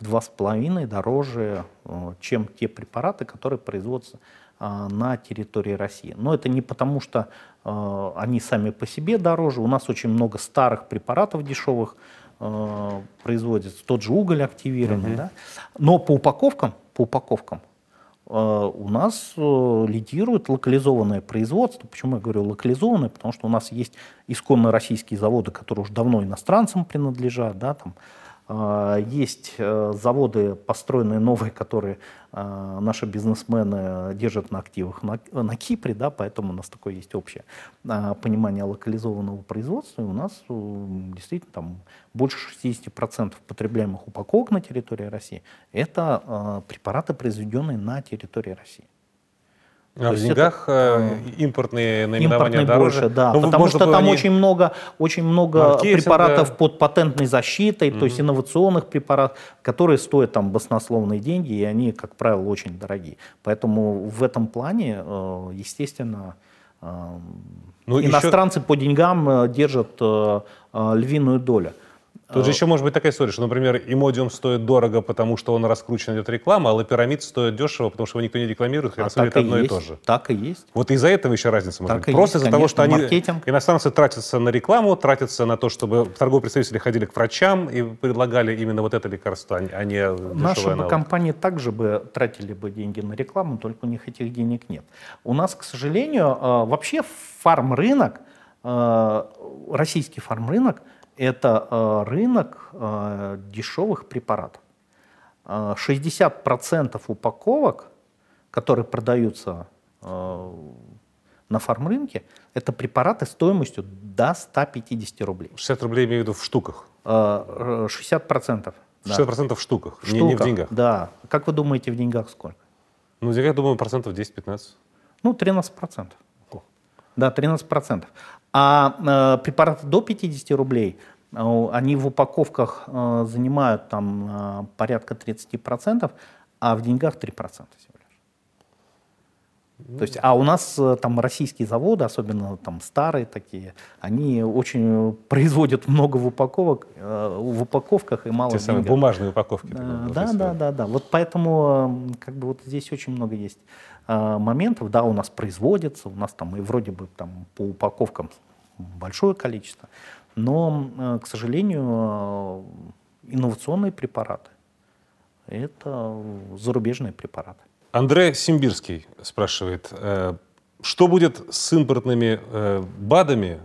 в два с половиной дороже, э, чем те препараты, которые производятся э, на территории России. Но это не потому, что э, они сами по себе дороже. У нас очень много старых препаратов дешевых производится, тот же уголь активированный. Mm-hmm. Да? Но по упаковкам, по упаковкам у нас э, лидирует локализованное производство. Почему я говорю локализованное? Потому что у нас есть исконно российские заводы, которые уже давно иностранцам принадлежат, да, там, есть э, заводы, построенные новые, которые а, наши бизнесмены держат на активах на, на Кипре, да, поэтому у нас такое есть общее а, понимание локализованного производства. И у нас действительно там больше 60% потребляемых упаковок на территории России – это препараты, произведенные на территории России. А в деньгах это, импортные наименования дороже? Больше, да, ну, потому что там они... очень много, очень много препаратов под патентной защитой, mm то есть инновационных препаратов, которые стоят там баснословные деньги, и они, как правило, очень дорогие. Поэтому в этом плане, э, естественно, э, ну, иностранцы еще... по деньгам э, держат львиную долю. Тут же еще может быть такая история, что, например, имодиум стоит дорого, потому что он раскручен, идет реклама, а лапирамид стоит дешево, потому что его никто не рекламирует, хотя а стоит одно и, и то же. Так и есть. Вот из-за этого еще разница может так быть. Просто из-за того, что они, иностранцы тратятся на рекламу, тратятся на то, чтобы торговые представители ходили к врачам и предлагали именно вот это лекарство, а не а Наши бы компании также бы тратили бы деньги на рекламу, только у них этих денег нет. У нас, к сожалению, э, вообще фарм-рынок, э, российский фарм-рынок – это э, рынок э, дешевых препаратов. 60% э, упаковок, которые продаются на фармрынке, это препараты стоимостью до 150 рублей. 60 рублей имею в виду в штуках? 60%. 60% да. в штуках, в не, не в деньгах? Да. Как вы думаете, в деньгах сколько? Ну, я думаю, процентов 10-15. Ну, 13%. О. Да, 13%. А э, препараты до 50 рублей, они в упаковках э, занимают там э, порядка 30%, а в деньгах 3% всего лишь. То есть, а у нас э, там российские заводы, особенно там старые такие, они очень производят много в упаковок, э, в упаковках и мало Те самые денег. бумажные упаковки. Да, да, да, да, да. Вот поэтому э, как бы вот здесь очень много есть э, моментов. Да, у нас производится, у нас там и вроде бы там по упаковкам большое количество, но, к сожалению, э, инновационные препараты это зарубежные препараты. Андрей Симбирский спрашивает, э, что будет с импортными э, БАДами,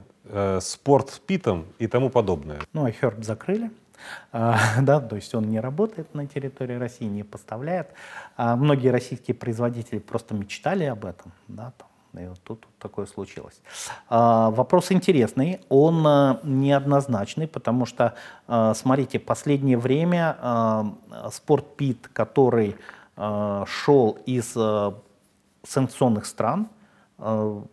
спортпитом и тому подобное? Ну, а Herb закрыли. А, да, то есть он не работает на территории России, не поставляет. А многие российские производители просто мечтали об этом, да, там, и вот тут вот такое случилось. А, вопрос интересный, он а, неоднозначный, потому что, а, смотрите, последнее время а, спортпит, который а, шел из а, санкционных стран, а,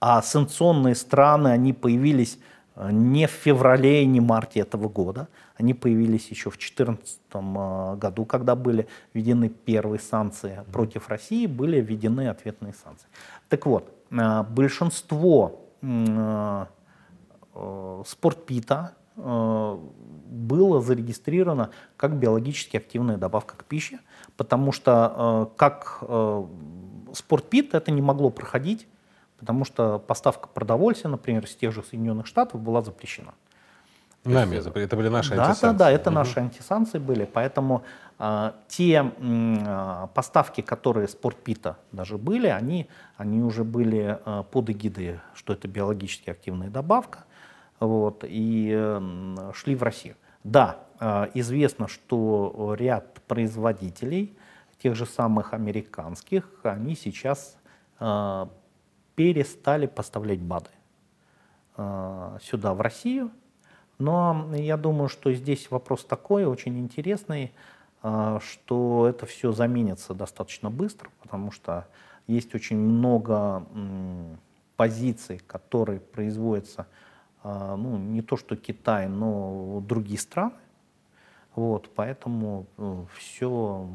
а санкционные страны, они появились не в феврале и не марте этого года, они появились еще в 2014 а, году, когда были введены первые санкции против России, были введены ответные санкции. Так вот, а, большинство а, э, спортпита э, было зарегистрировано как биологически активная добавка к пище, потому что э, как спортпит это не могло проходить, потому что поставка продовольствия, например, из тех же Соединенных Штатов была запрещена. Нами, это были наши Да, антисанкции. да, да, это Мгм. наши антисанкции были, поэтому а, те а, поставки, которые спортпита даже были, они, они уже были а, под эгидой, что это биологически активная добавка, вот, и м, шли в Россию. Да, а, известно, что ряд производителей, тех же самых американских, они сейчас а, перестали поставлять БАДы а, сюда, в Россию. Но я думаю, что здесь вопрос такой, очень интересный, а, что это все заменится достаточно быстро, потому что есть очень много позиций, которые производятся, а, ну, не то что Китай, но другие страны. Вот, поэтому все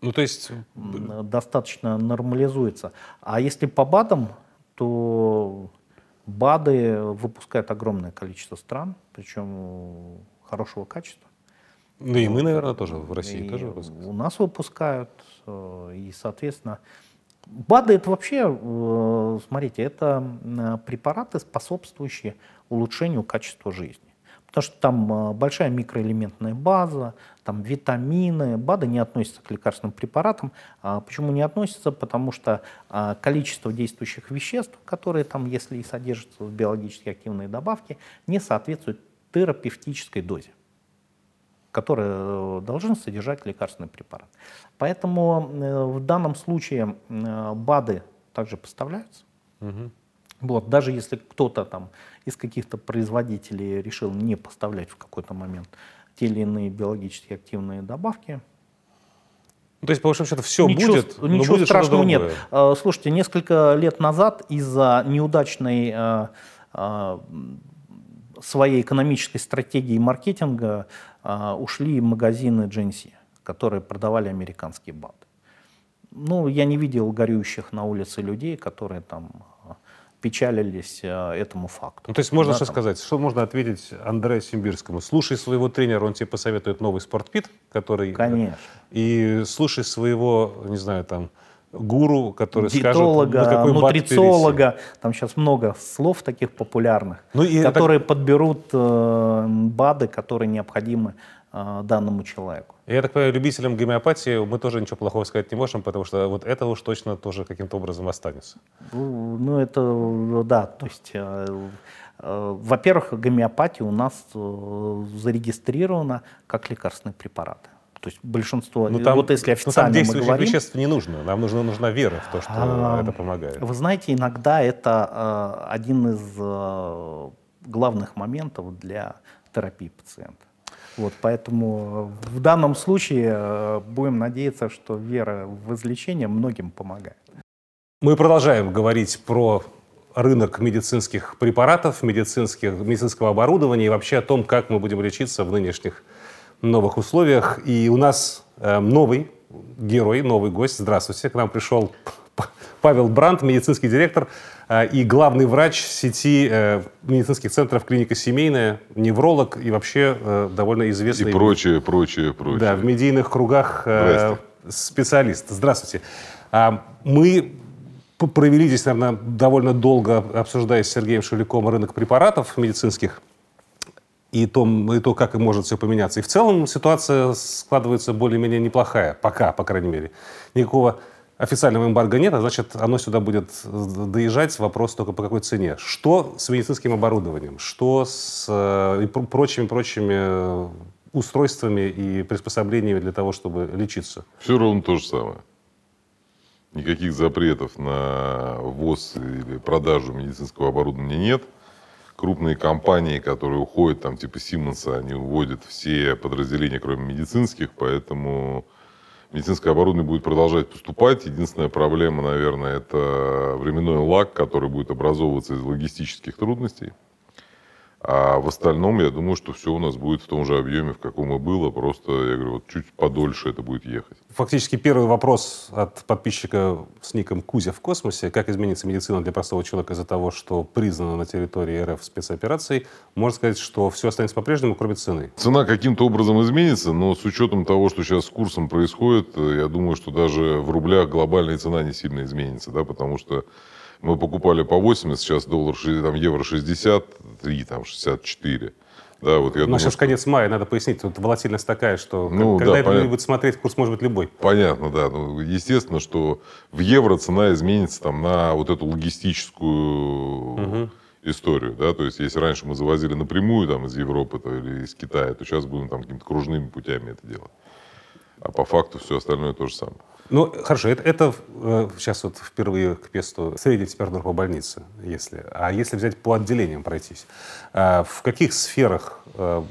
Ну, то есть, достаточно нормализуется. А если по БАДам, то БАДы выпускает огромное количество стран, причем хорошего качества. ну и мы, наверное, тоже в России И тоже выпускаем. У нас выпускают, э, и, соответственно, БАДы это вообще, э, смотрите, это препараты, способствующие улучшению качества жизни. Потому что там э, большая микроэлементная база, там витамины. БАДы не относятся к лекарственным препаратам. А Почему не относятся? Потому что а, количество действующих веществ, которые там, если и содержатся в биологически активной добавке, не соответствует терапевтической дозе которые э, должны содержать лекарственный препарат. Поэтому э, в данном случае БАДы также поставляются. Мгм. Вот, даже если кто-то там из каких-то производителей решил не поставлять в какой-то момент те или иные биологически активные добавки, Ну, то есть, по большому счету, все ничего, будет, но ничего будет страшного нет. Э, Слушайте, несколько лет назад из-за неудачной э, э, своей экономической стратегии маркетинга ушли магазины GNC, которые продавали американские БАДы. Ну, я не видел горюющих на улице людей, которые там печалились э, этому факту. Ну, то есть можно Да, что там. сказать? Что можно ответить Андрею Симбирскому? Слушай своего тренера, он тебе посоветует новый спортпит, который... Конечно. И слушай своего, не знаю, там, гуру, который Диетолога, скажет, на какой бат нутрициолога, там сейчас много слов таких популярных, Ну и это- которые подберут э, БАДы, которые необходимы данному человеку. Я так понимаю, любителям гомеопатии мы тоже ничего плохого сказать не можем, потому что вот это уж точно тоже каким-то образом останется. Ну, ну, это, э, да, то есть, э, э, во-первых, гомеопатия у нас э, зарегистрирована как лекарственный препарат. То есть большинство, Ну, э, там, вот если ну, там официально мы действующих говорим, веществ не нужно. Нам нужна, нужна вера в то, что А, это помогает. Вы знаете, иногда это э, один из э, главных моментов для терапии пациента. Вот, поэтому в данном случае э, будем надеяться, что вера в излечение многим помогает. Мы продолжаем говорить про рынок медицинских препаратов, медицинских, медицинского оборудования и вообще о том, как мы будем лечиться в нынешних новых условиях. И у нас э, новый герой, новый гость. Здравствуйте. К нам пришел Павел Брандт, медицинский директор э, и главный врач сети э, медицинских центров клиника семейная, невролог и вообще э, довольно известный... И прочее, прочее, прочее. Да, в медийных кругах специалист. Здравствуйте. А, мы провели здесь, наверное, довольно долго, обсуждая с Сергеем Шуликом рынок препаратов медицинских и то, и то, как и может все поменяться. И в целом ситуация складывается более-менее неплохая, пока, по крайней мере. Никакого официального эмбарго нет, а значит, оно сюда будет доезжать. Вопрос только по какой цене. Что с медицинским оборудованием? Что с э, прочими-прочими устройствами и приспособлениями для того, чтобы лечиться? Все ровно то же самое. Никаких запретов на ввоз или продажу медицинского оборудования нет. Крупные компании, которые уходят, там типа Симонса, они уводят все подразделения, кроме медицинских, поэтому медицинское оборудование будет продолжать поступать. Единственная проблема, наверное, это временной лаг, который будет образовываться из логистических трудностей. А в остальном, я думаю, что все у нас будет в том же объеме, в каком и было, просто, я говорю, вот чуть подольше это будет ехать. Фактически первый вопрос от подписчика с ником Кузя в космосе. Как изменится медицина для простого человека из-за того, что признана на территории РФ спецоперацией? Можно сказать, что все останется по-прежнему, кроме цены. Цена каким-то образом изменится, но с учетом того, что сейчас с курсом происходит, я думаю, что даже в рублях глобальная цена не сильно изменится, да, потому что мы покупали по 80, сейчас доллар, там, евро 63, там, 64. Да, вот я Но думаю, сейчас что... конец мая, надо пояснить, тут волатильность такая, что ну, когда да, это понятно. будет смотреть, курс может быть любой. Понятно, да. Ну, естественно, что в евро цена изменится там, на вот эту логистическую угу. историю. Да? То есть, если раньше мы завозили напрямую там, из Европы то, или из Китая, то сейчас будем там какими-то кружными путями это делать. А по факту все остальное то же самое. Ну, хорошо, это, это э, сейчас вот впервые к песту средняя температура по больнице, если. А если взять по отделениям пройтись, э, в каких сферах э,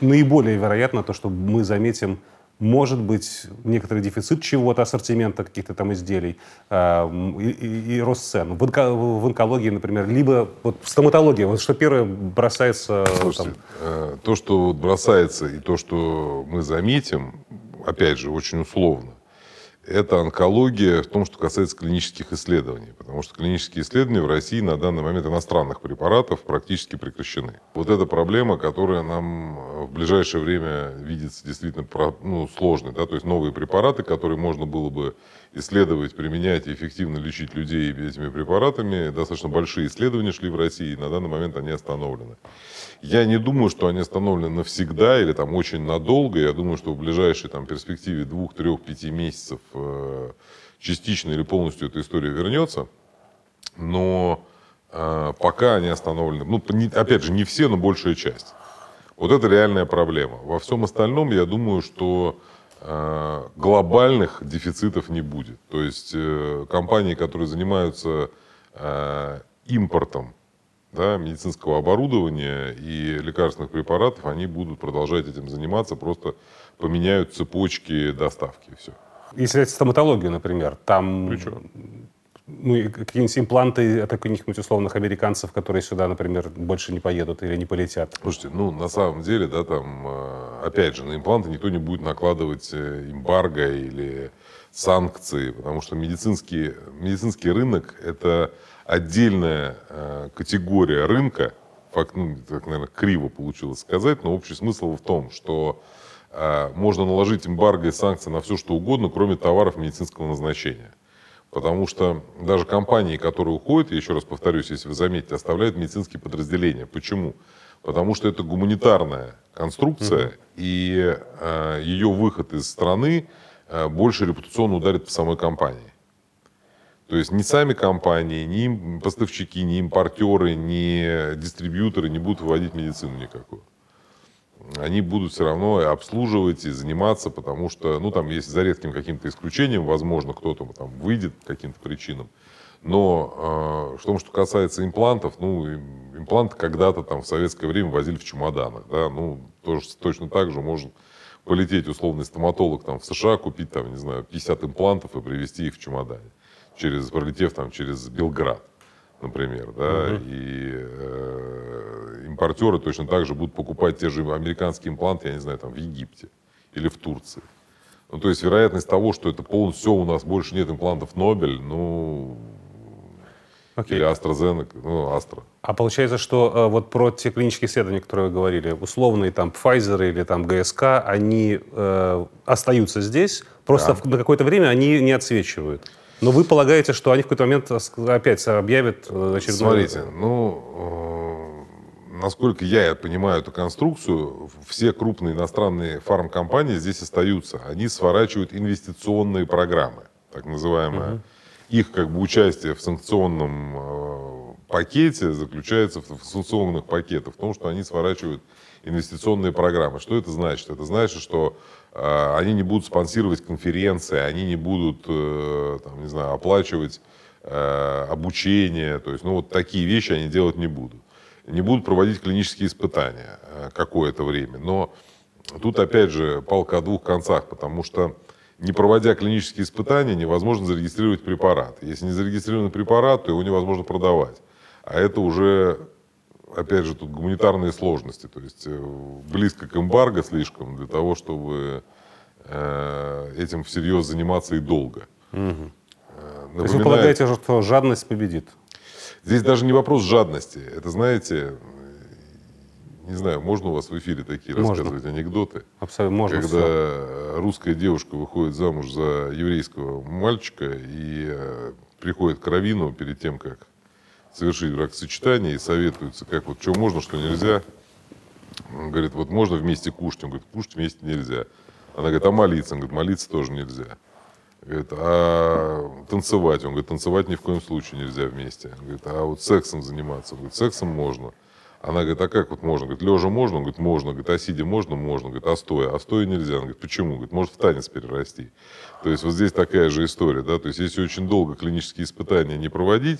наиболее вероятно то, что мы заметим может быть некоторый дефицит чего-то, ассортимента каких-то там изделий э, и, и, и рост цен. В, онко, в онкологии, например, либо вот в стоматологии, вот что первое бросается... Слушайте, там... э, то, что бросается и то, что мы заметим, опять же, очень условно, это онкология в том, что касается клинических исследований. Потому что клинические исследования в России на данный момент иностранных препаратов практически прекращены. Вот эта проблема, которая нам в ближайшее время видится действительно ну, сложной. Да? То есть новые препараты, которые можно было бы исследовать, применять и эффективно лечить людей этими препаратами. Достаточно большие исследования шли в России, и на данный момент они остановлены. Я не думаю, что они остановлены навсегда или там очень надолго. Я думаю, что в ближайшей там, перспективе двух, трех, пяти месяцев э, частично или полностью эта история вернется. Но э, пока они остановлены, ну, не, опять же, не все, но большая часть. Вот это реальная проблема. Во всем остальном, я думаю, что глобальных дефицитов не будет. То есть э, компании, которые занимаются э, импортом да, медицинского оборудования и лекарственных препаратов, они будут продолжать этим заниматься, просто поменяют цепочки доставки и все. Если взять стоматологию, например, там Причем? Ну, какие-нибудь импланты от каких-нибудь условных американцев, которые сюда, например, больше не поедут или не полетят? Слушайте, ну, на самом деле, да, там, э, опять же, на импланты никто не будет накладывать э, эмбарго или санкции, потому что медицинский, медицинский рынок – это отдельная э, категория рынка, факт, ну, так, наверное, криво получилось сказать, но общий смысл в том, что можно наложить эмбарго и санкции на все, что угодно, кроме товаров медицинского назначения. Потому что даже компании, которые уходят, я еще раз повторюсь, если вы заметите, оставляют медицинские подразделения. Почему? Потому что это гуманитарная конструкция, mm-hmm. и э, ее выход из страны э, больше репутационно ударит по самой компании. То есть ни сами компании, ни поставщики, ни импортеры, ни дистрибьюторы не будут выводить медицину никакую. Они будут все равно обслуживать и заниматься, потому что, ну, там, есть за редким каким-то исключением, возможно, кто-то там выйдет по каким-то причинам. Но э, в том, что касается имплантов, ну, импланты когда-то там в советское время возили в чемоданах, да, ну, тоже, точно так же может полететь условный стоматолог там в США, купить там, не знаю, 50 имплантов и привезти их в чемодане через, пролетев там через Белград, например, да, угу. и э, импортеры точно так же будут покупать те же американские импланты, я не знаю, там в Египте или в Турции. Ну, то есть вероятность того, что это полностью все, у нас больше нет имплантов Нобель, ну, Окей. или AstraZeneca, ну, Astra. А получается, что э, вот про те клинические исследования, которые вы говорили, условные там Pfizer или там ГСК, они э, остаются здесь, просто Да. в- на какое-то время они не отсвечивают. Но вы полагаете, что они в какой-то момент опять объявят э, очередной... Смотрите, ну, э, насколько я понимаю эту конструкцию, все крупные иностранные фармкомпании здесь остаются. Они сворачивают инвестиционные программы, так называемые. Их как бы участие в санкционном э, пакете заключается в, санкционных пакетах, в том, что они сворачивают инвестиционные программы. Что это значит? Это значит, что они не будут спонсировать конференции, они не будут, э, там, не знаю, оплачивать э, обучение, то есть, ну, вот такие вещи они делать не будут. Не будут проводить клинические испытания э, какое-то время. Но тут, опять же, палка о двух концах, потому что не проводя клинические испытания, невозможно зарегистрировать препарат. Если не зарегистрирован препарат, то его невозможно продавать. А это уже, опять же, тут гуманитарные сложности. То есть э, близко к эмбарго слишком для того, чтобы э, этим всерьез заниматься и долго. Э, То есть вы напоминает- полагаете, что жадность победит? Здесь даже не вопрос жадности. Это, знаете, не знаю, можно у вас в эфире такие Можно. рассказывать анекдоты? Абсолютно можно когда всё. русская девушка выходит замуж за еврейского мальчика и приходит к раввину перед тем, как совершить бракосочетание, и советуется, как вот, что можно, что нельзя. Он говорит, вот можно вместе кушать. Он говорит, кушать вместе нельзя. Она говорит, а молиться? Он говорит, молиться тоже нельзя. Говорит, а танцевать? Он говорит, танцевать ни в коем случае нельзя вместе. Он говорит, а вот сексом заниматься? Он говорит, сексом можно. Она говорит, а как вот можно? Говорит, лежа можно? Он говорит, можно. Говорит, а сидя можно? Можно. Говорит, а стоя? А стоя нельзя. Он говорит, почему? Говорит, может в танец перерасти. То есть вот здесь такая же история, да, то есть если очень долго клинические испытания не проводить,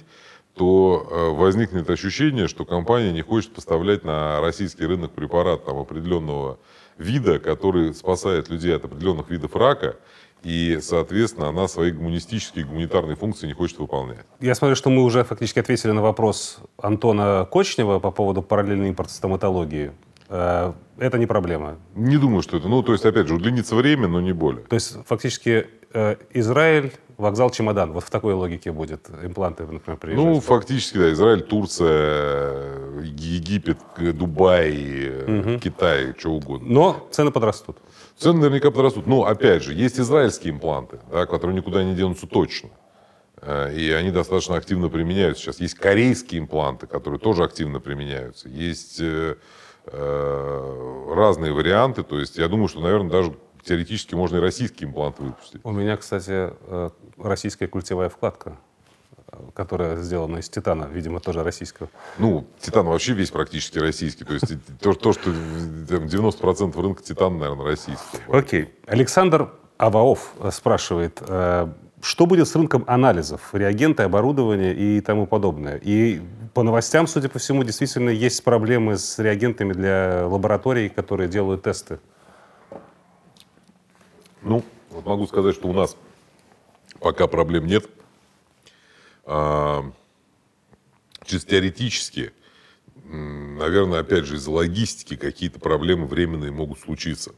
то э, возникнет ощущение, что компания не хочет поставлять на российский рынок препарат там, определенного вида, который спасает людей от определенных видов рака, и, соответственно, она свои гуманистические гуманитарные функции не хочет выполнять. Я смотрю, что мы уже фактически ответили на вопрос Антона Кочнева по поводу параллельного импорта стоматологии. Э, Это не проблема. Не думаю, что это, ну, то есть, опять же, удлинится время, но не более. То есть фактически э, Израиль, вокзал, чемодан. Вот в такой логике будет импланты, например, приезжать. Ну, фактически, да, Израиль, Турция, Египет, Дубай, э, Китай, что угодно. Но цены подрастут. Цены наверняка подрастут. Но, опять же, есть израильские импланты, да, которые никуда не денутся точно. Э, И они достаточно активно применяются сейчас. Есть корейские импланты, которые тоже активно применяются. Есть э, э, разные варианты. То есть я думаю, что, наверное, даже теоретически можно и российские импланты выпустить. У меня, кстати, э, российская культевая вкладка, э, которая сделана из титана, видимо, тоже российского. Ну, титан вообще весь практически российский. То есть то, то, что э, там, 90% рынка титана, наверное, российский. Окей. Александр Аваов э, спрашивает, что будет с рынком анализов, реагенты, оборудование и тому подобное? И по новостям, судя по всему, действительно есть проблемы с реагентами для лабораторий, которые делают тесты. Ну, могу сказать, что у нас пока проблем нет. А, чисто теоретически, наверное, опять же, из-за логистики какие-то проблемы временные могут случиться.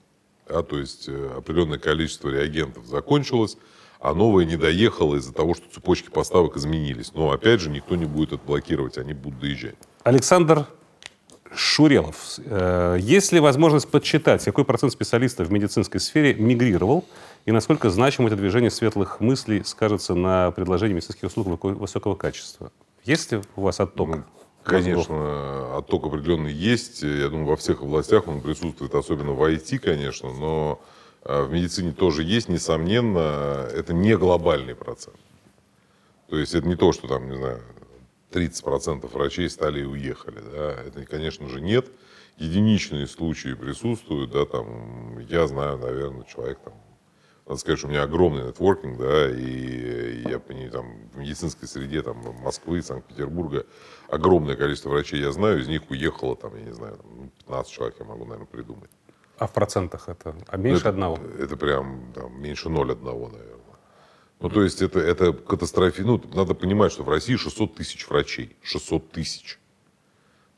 Да, то есть э, определенное количество реагентов закончилось, а новое не доехало из-за того, что цепочки поставок изменились. Но, опять же, никто не будет это блокировать, они будут доезжать. Александр Шурелов. э, Есть ли возможность подсчитать, какой процент специалистов в медицинской сфере мигрировал и насколько значимо это движение светлых мыслей скажется на предложении медицинских услуг высокого качества? Есть ли у вас отток? Ну, Конечно, отток определенный есть. Я думаю, во всех областях он присутствует, особенно в IT, конечно, но э, в медицине тоже есть, несомненно, это не глобальный процент. То есть это не то, что там, не знаю, 30% врачей стали и уехали. Да? Это, конечно же, нет. Единичные случаи присутствуют. Да, там, я знаю, наверное, человек там, надо сказать, что у меня огромный нетворкинг, да, и я понимаю, там, в медицинской среде там, Москвы, Санкт-Петербурга огромное количество врачей я знаю, из них уехало, там, я не знаю, там, ну, 15 человек я могу, наверное, придумать. А в процентах это? А меньше это, одного? Это прям там, меньше 0,1, наверное. Ну, то есть это, это катастрофи... Ну, надо понимать, что в России 600 тысяч врачей. 600 тысяч.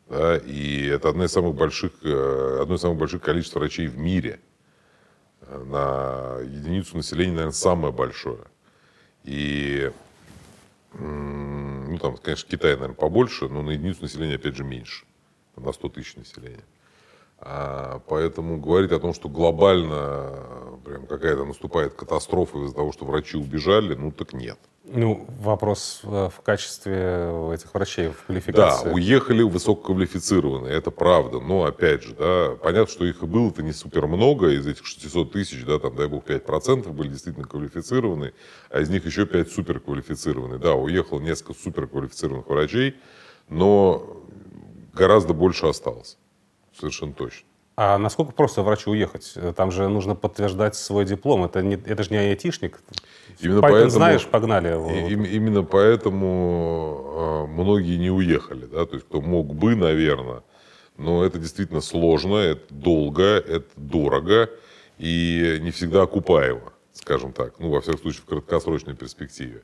Да, и это одно из самых больших, э, одно из самых больших количеств врачей в мире. на единицу населения, наверное, самое большое. И, ну, там, конечно, Китай, наверное, побольше, но на единицу населения, опять же, меньше, на 100 тысяч населения. А, поэтому говорить о том, что глобально прям какая-то наступает катастрофа из-за того, что врачи убежали, ну так нет. Ну, вопрос э, в качестве этих врачей, в квалификации. Да, уехали высококвалифицированные, это правда. Но, опять же, да, понятно, что их и было-то не супер много. Из этих 600 тысяч, да, там, дай бог, 5% были действительно квалифицированные, а из них еще 5 суперквалифицированные. Да, уехало несколько суперквалифицированных врачей, но гораздо больше осталось. Совершенно точно. А насколько просто врачу уехать? Там же нужно подтверждать свой диплом. Это, не, это же не айтишник. Именно Python поэтому, знаешь, погнали. И, именно поэтому э, многие не уехали. Да? То есть, кто мог бы, наверное. Но это действительно сложно, это долго, это дорого и не всегда окупаемо, скажем так. Ну, во всяком случае, в краткосрочной перспективе.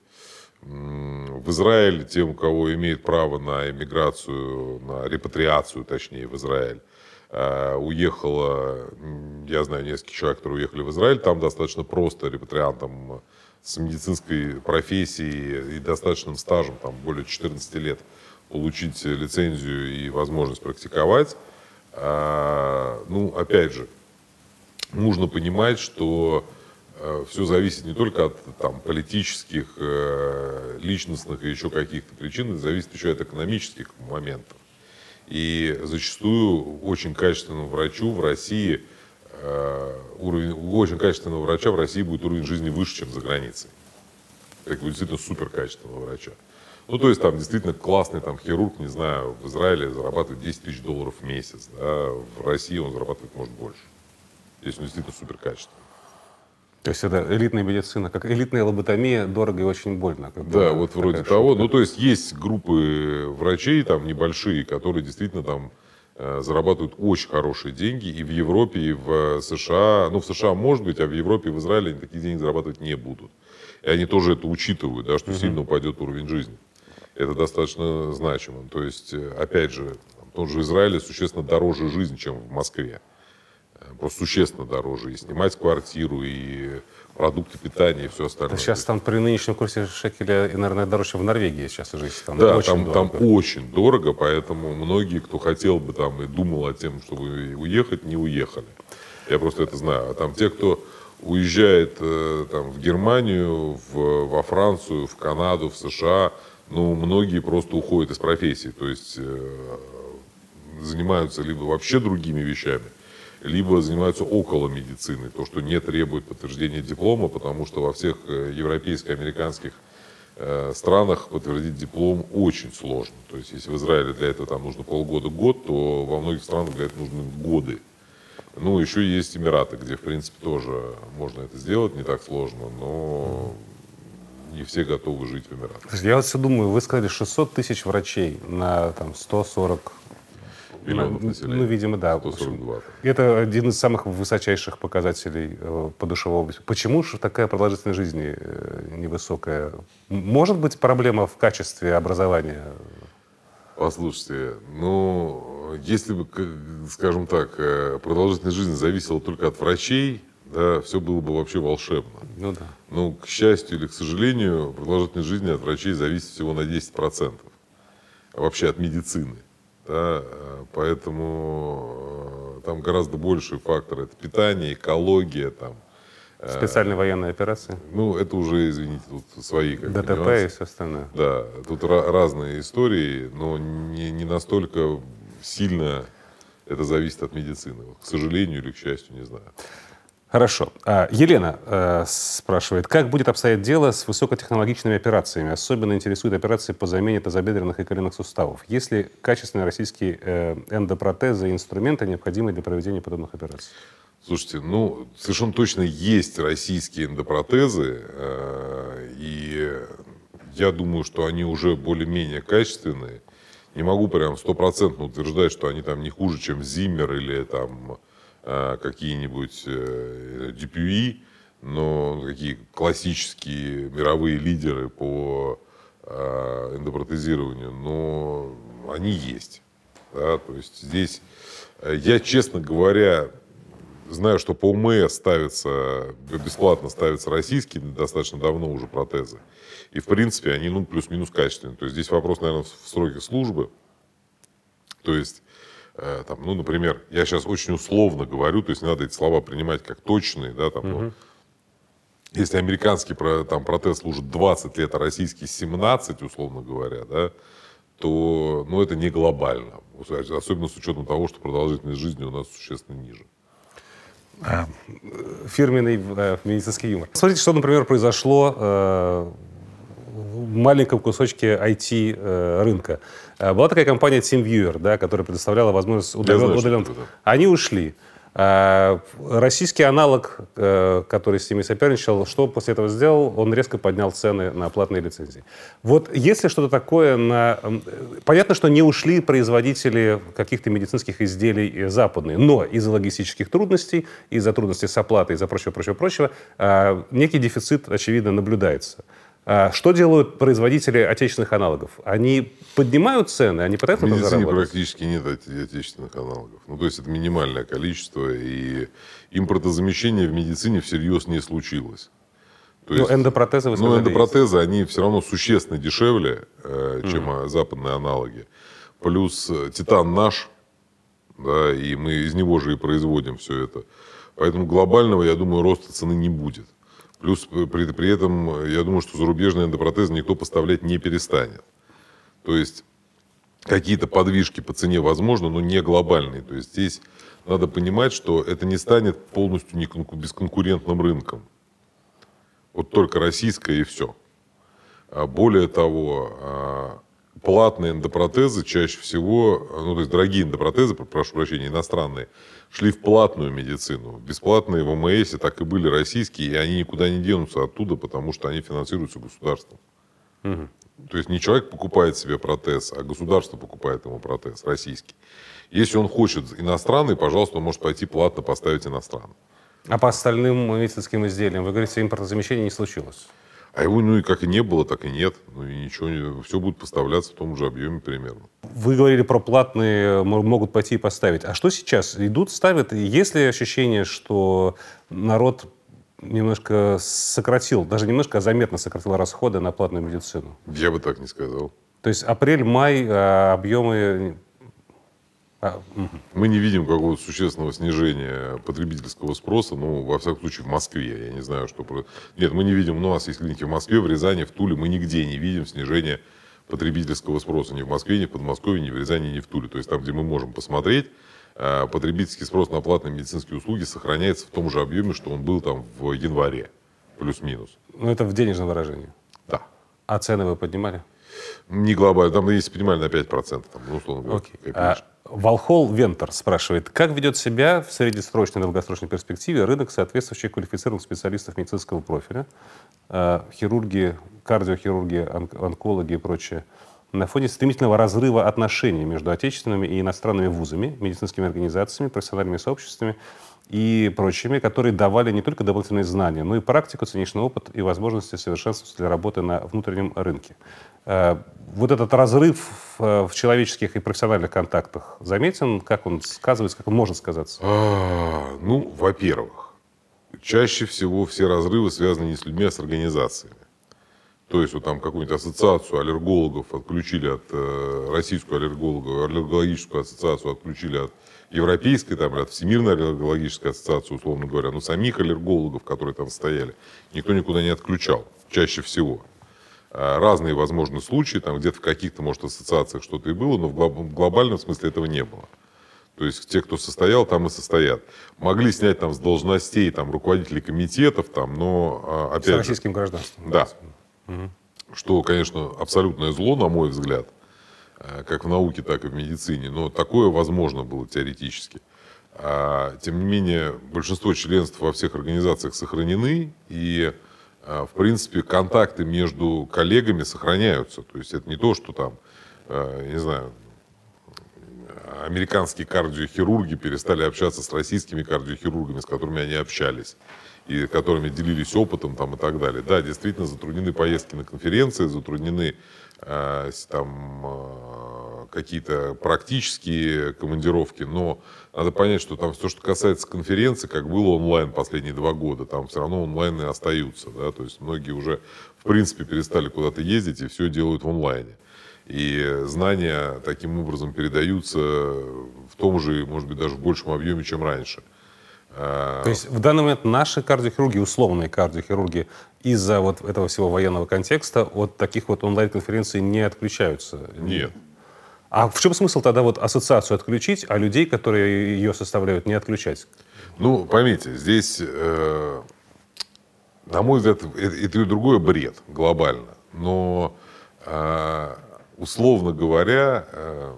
В Израиль тем, у кого имеет право на эмиграцию, на репатриацию, точнее, в Израиль, уехало, я знаю несколько человек, которые уехали в Израиль, там достаточно просто репатриантам с медицинской профессией и достаточным стажем, там более 14 лет, получить лицензию и возможность практиковать. А, ну, опять же, нужно понимать, что э, все зависит не только от там, политических, э, личностных и еще каких-то причин, зависит еще от экономических моментов. И зачастую очень качественному врачу в России, э, уровень, очень качественного врача в России будет уровень жизни выше, чем за границей. Как бы действительно супер качественного врача. Ну, то есть там действительно классный там хирург, не знаю, в Израиле зарабатывает 10 тысяч долларов в месяц, да, в России он зарабатывает, может, больше. Если он действительно супер качественный. То есть это элитная медицина, как элитная лоботомия, дорого и очень больно. Как да, вот вроде того. Ну, то есть есть группы врачей там небольшие, которые действительно там э, зарабатывают очень хорошие деньги и в Европе, и в США. Ну, в США может быть, а в Европе и в Израиле они такие деньги зарабатывать не будут. И они тоже это учитывают, да, что угу. сильно упадет уровень жизни. Это достаточно значимо. То есть, э, опять же, тот же Израиль существенно дороже жизнь, чем в Москве просто существенно дороже. И снимать квартиру, и продукты питания, и все остальное. Да сейчас там при нынешнем курсе шекеля, наверное, дороже, чем в Норвегии сейчас жить. Там да, очень там, дорого. там очень дорого, поэтому многие, кто хотел бы там и думал о том, чтобы уехать, не уехали. Я просто это знаю. А там те, кто уезжает э, там, в Германию, в, во Францию, в Канаду, в США, ну, многие просто уходят из профессии, то есть э, занимаются либо вообще другими вещами, либо занимаются около медицины, то, что не требует подтверждения диплома, потому что во всех э, европейско-американских э, странах подтвердить диплом очень сложно. То есть, если в Израиле для этого там нужно полгода-год, то во многих странах для этого нужны годы. Ну, еще есть Эмираты, где, в принципе, тоже можно это сделать, не так сложно, но не все готовы жить в Эмиратах. Я вот все думаю, вы сказали 600 тысяч врачей на там, 140 миллионов ну, населения. Ну, видимо, да. 142. Это один из самых высочайших показателей э, подушевой области. Почему же такая продолжительность жизни э, невысокая? Может быть проблема в качестве образования? Послушайте, ну, если бы, скажем так, э, продолжительность жизни зависела только от врачей, да, все было бы вообще волшебно. Ну да. Ну, к счастью или к сожалению, продолжительность жизни от врачей зависит всего на 10%. А вообще от медицины. Да, поэтому э, там гораздо больший фактор. Это питание, экология, там, э, Специальные военные операции? Ну, это уже, извините, тут свои как ДТП нюансы. и все остальное. Да, тут разные истории, но не, не настолько сильно это зависит от медицины. к сожалению или к счастью, не знаю. Хорошо. А, Елена э, спрашивает, как будет обстоять дело с высокотехнологичными операциями? Особенно интересуют операции по замене тазобедренных и коленных суставов. Есть ли качественные российские э, эндопротезы и инструменты, необходимые для проведения подобных операций? Слушайте, ну, совершенно точно есть российские эндопротезы, э, и я думаю, что они уже более-менее качественные. Не могу прям стопроцентно утверждать, что они там не хуже, чем Зиммер или там какие-нибудь э, DPE, но такие классические мировые лидеры по э, эндопротезированию, но они есть. Да? То есть здесь я, честно говоря, знаю, что по УМС ставятся, бесплатно ставятся российские достаточно давно уже протезы. И, в принципе, они, ну, плюс-минус качественные. То есть здесь вопрос, наверное, в сроке службы. То есть, э, там, ну, например, я сейчас очень условно говорю, то есть не надо эти слова принимать как точные, да, там, ну, если американский про- там, протез служит 20 лет, а российский 17, условно говоря, да, то ну, это не глобально. Особенно с учетом того, что продолжительность жизни у нас существенно ниже. фирменный э, медицинский юмор. Смотрите, что, например, произошло э, в маленьком кусочке IT-рынка. Э, была такая компания TeamViewer, да, которая предоставляла возможность удален- удален-. Они ушли. А, Российский аналог, э, который с ними соперничал, что после этого сделал? Он резко поднял цены на платные лицензии. Вот если что-то такое на... э, Понятно, что не ушли производители каких-то медицинских изделий э, западные, но из-за логистических трудностей, из-за трудностей с оплатой, из-за прочего, прочего, прочего, некий дефицит, очевидно, наблюдается. Что делают производители отечественных аналогов? Они поднимают цены, они пытаются медицине заработать? практически нет оте- отечественных аналогов. Ну, то есть это минимальное количество, и импортозамещение в медицине всерьез не случилось. То Ну, эндопротезы, вы Ну, эндопротезы, они все равно существенно дешевле, э, чем а, западные аналоги. Плюс э, титан наш, да, и мы из него же и производим все это. Поэтому глобального, я думаю, роста цены не будет. Плюс э, при, при этом, я думаю, что зарубежные эндопротезы никто поставлять не перестанет. То есть какие-то подвижки по цене возможно, но не глобальные. То есть здесь надо понимать, что это не станет полностью бесконкурентным рынком. Вот только российское и все. А Более того, а, платные эндопротезы чаще всего, ну то есть дорогие эндопротезы, про- прошу прощения, иностранные, шли в платную медицину. Бесплатные в ОМС так и были российские, и они никуда не денутся оттуда, потому что они финансируются государством. То есть не человек покупает себе протез, а государство покупает ему протез российский. Если он хочет иностранный, пожалуйста, он может пойти платно поставить иностранный. А по остальным медицинским изделиям, вы говорите, импортозамещения не случилось? А его, ну и как и не было, так и нет. Ну и ничего, все будет поставляться в том же объеме примерно. Вы говорили про платные, могут пойти и поставить. А что сейчас? Идут, ставят? Есть ли ощущение, что народ немножко сократил, даже немножко, а заметно сократил расходы на платную медицину? Я бы так не сказал. То есть апрель-май а, объемы... а. Мы не видим какого-то существенного снижения потребительского спроса, ну, во всяком случае, в Москве. Я не знаю, что... Нет, мы не видим, ну, у нас есть клиники в Москве, в Рязани, в Туле. Мы нигде не видим снижения потребительского спроса. Ни в Москве, ни в Подмосковье, ни в Рязани, ни в Туле. То есть там, где мы можем посмотреть, потребительский спрос на платные медицинские услуги сохраняется в том же объеме, что он был там в январе. Плюс-минус. Ну, это в денежном выражении. Да. А цены вы поднимали? Не глобально. Там есть минимально на 5%. Там, ну, условно говоря, Окей. А, Волхол Вентер спрашивает, как ведет себя в среднесрочной и долгосрочной перспективе рынок соответствующих квалифицированных специалистов медицинского профиля, а, хирурги, кардиохирурги, онк- онкологи и прочее, на фоне стремительного разрыва отношений между отечественными и иностранными вузами, медицинскими организациями, профессиональными сообществами и прочими, которые давали не только дополнительные знания, но и практику, циничный опыт и возможности совершенствоваться для работы на внутреннем рынке. Э, Вот этот разрыв в человеческих и профессиональных контактах заметен? Как он сказывается, как он может сказаться? А, ну, во-первых, чаще всего все разрывы связаны не с людьми, а с организациями. То есть вот там какую-нибудь ассоциацию аллергологов отключили от э, российскую аллергологов, аллергологическую ассоциацию отключили от европейской, там, от всемирной аллергологической ассоциации, условно говоря, но самих аллергологов, которые там стояли, никто никуда не отключал, чаще всего. А, Разные возможны случаи, там где-то в каких-то, может, ассоциациях что-то и было, но в глоб- в глобальном смысле этого не было. То есть те, кто состоял, там и состоят. Могли снять там с должностей там, руководителей комитетов, там, но а, С опять же, российским гражданством. да. Что, конечно, абсолютное зло, на мой взгляд, э, как в науке, так и в медицине. Но такое возможно было теоретически. А, Тем не менее, большинство членств во всех организациях сохранены, и, а, в принципе, контакты между коллегами сохраняются. То есть это не то, что там, я не знаю, американские кардиохирурги перестали общаться с российскими кардиохирургами, с которыми они общались и которыми делились опытом там, и так далее. Да, действительно затруднены поездки на конференции, затруднены э, там, э, какие-то практические командировки, но надо понять, что там все, что касается конференции, как было онлайн последние два года, там все равно онлайны остаются, да, то есть многие уже, в принципе, перестали куда-то ездить и все делают в онлайне. И знания таким образом передаются в том же, может быть, даже в большем объеме, чем раньше. То есть в данный момент наши кардиохирурги, условные кардиохирурги, из-за вот этого всего военного контекста от таких вот онлайн-конференций не отключаются? Нет. А в чем смысл тогда вот ассоциацию отключить, а людей, которые ее составляют, не отключать? Ну, поймите, здесь, э, на мой взгляд, это, это и другое бред глобально. Но, э, условно говоря, э,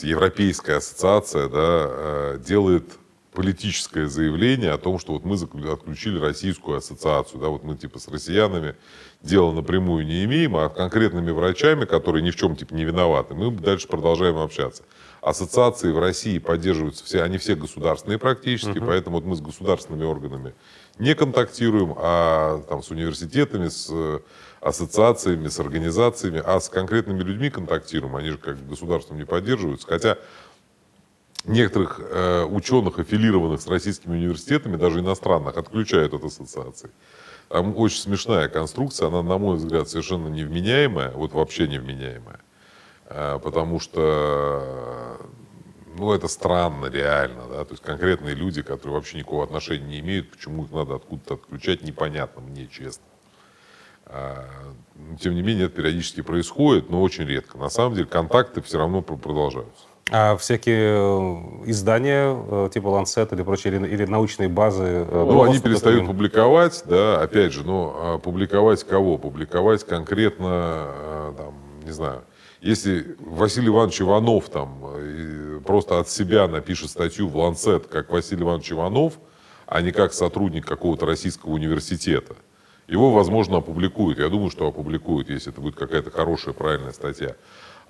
Европейская ассоциация да, э, делает политическое заявление о том, что вот мы отключили российскую ассоциацию, да, вот мы типа с россиянами дела напрямую не имеем, а конкретными врачами, которые ни в чем типа не виноваты, мы дальше продолжаем общаться. Ассоциации в России поддерживаются все, они все государственные практически, uh-huh. поэтому вот мы с государственными органами не контактируем, а там с университетами, с ассоциациями, с организациями, а с конкретными людьми контактируем, они же как государством не поддерживаются, хотя некоторых э, ученых, аффилированных с российскими университетами, даже иностранных, отключают от ассоциации. Там очень смешная конструкция, она, на мой взгляд, совершенно невменяемая, вот вообще невменяемая. Э, потому что, ну, это странно реально, да, то есть конкретные люди, которые вообще никакого отношения не имеют, почему их надо откуда-то отключать, непонятно мне, честно. Э, тем не менее, это периодически происходит, но очень редко. На самом деле контакты все равно продолжаются. А всякие э, издания, э, типа Lancet или прочие, или, или научные базы? Э, ну, они перестают публиковать, да, опять же, но а публиковать кого? Публиковать конкретно, там, не знаю, если Василий Иванович Иванов там просто от себя напишет статью в Lancet, как Василий Иванович Иванов, а не как сотрудник какого-то российского университета, его, возможно, опубликуют. Я думаю, что опубликуют, если это будет какая-то хорошая, правильная статья.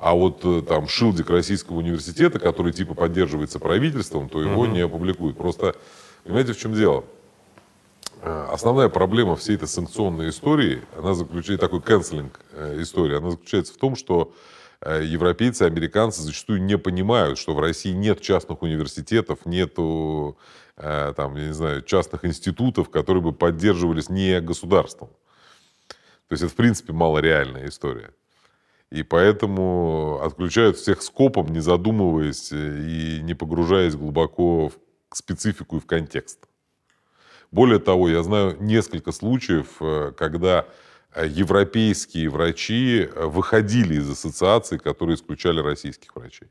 А вот э, там шилдик Российского университета, который типа поддерживается правительством, то его угу. не опубликуют. Просто, понимаете, в чем дело? Э, основная проблема всей этой санкционной истории, она заключается, такой канцелинг э, истории, она заключается в том, что европейцы, американцы зачастую не понимают, что в России нет частных университетов, нету, там, я не знаю, частных институтов, которые бы поддерживались не государством. То есть это, в принципе, малореальная история. И поэтому отключают всех скопом, не задумываясь и не погружаясь глубоко в специфику и в контекст. Более того, я знаю несколько случаев, э, когда европейские врачи выходили из ассоциаций, которые исключали российских врачей.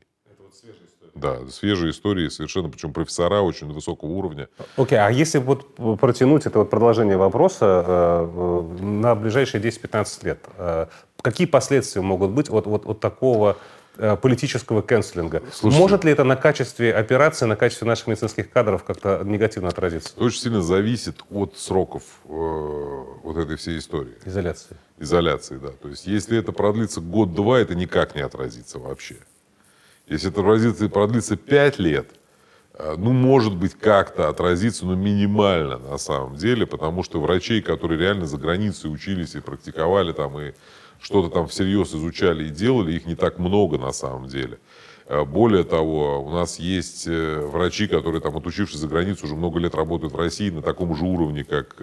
Да, свежие истории совершенно, причем профессора очень высокого уровня. Окей, okay, а если вот протянуть это вот продолжение вопроса э, э на ближайшие 10-15 лет, э, какие последствия могут быть от, от, от такого э, политического кэнселинга? Слушайте, Может ли это на качестве операции, на качестве наших медицинских кадров как-то негативно отразиться? Очень сильно зависит от сроков э, вот этой всей истории. Изоляции. Изоляции, да. То есть если это продлится год-два, это никак не отразится вообще. Если это продлится, продлится 5 лет, э, ну, может быть, как-то отразится, но минимально на самом деле, потому что врачей, которые реально за границей учились и практиковали там, и что-то там всерьез изучали и делали, их не так много на самом деле. Э, более того, у нас есть э, врачи, которые там, отучившись за границу, уже много лет работают в России на таком же уровне, как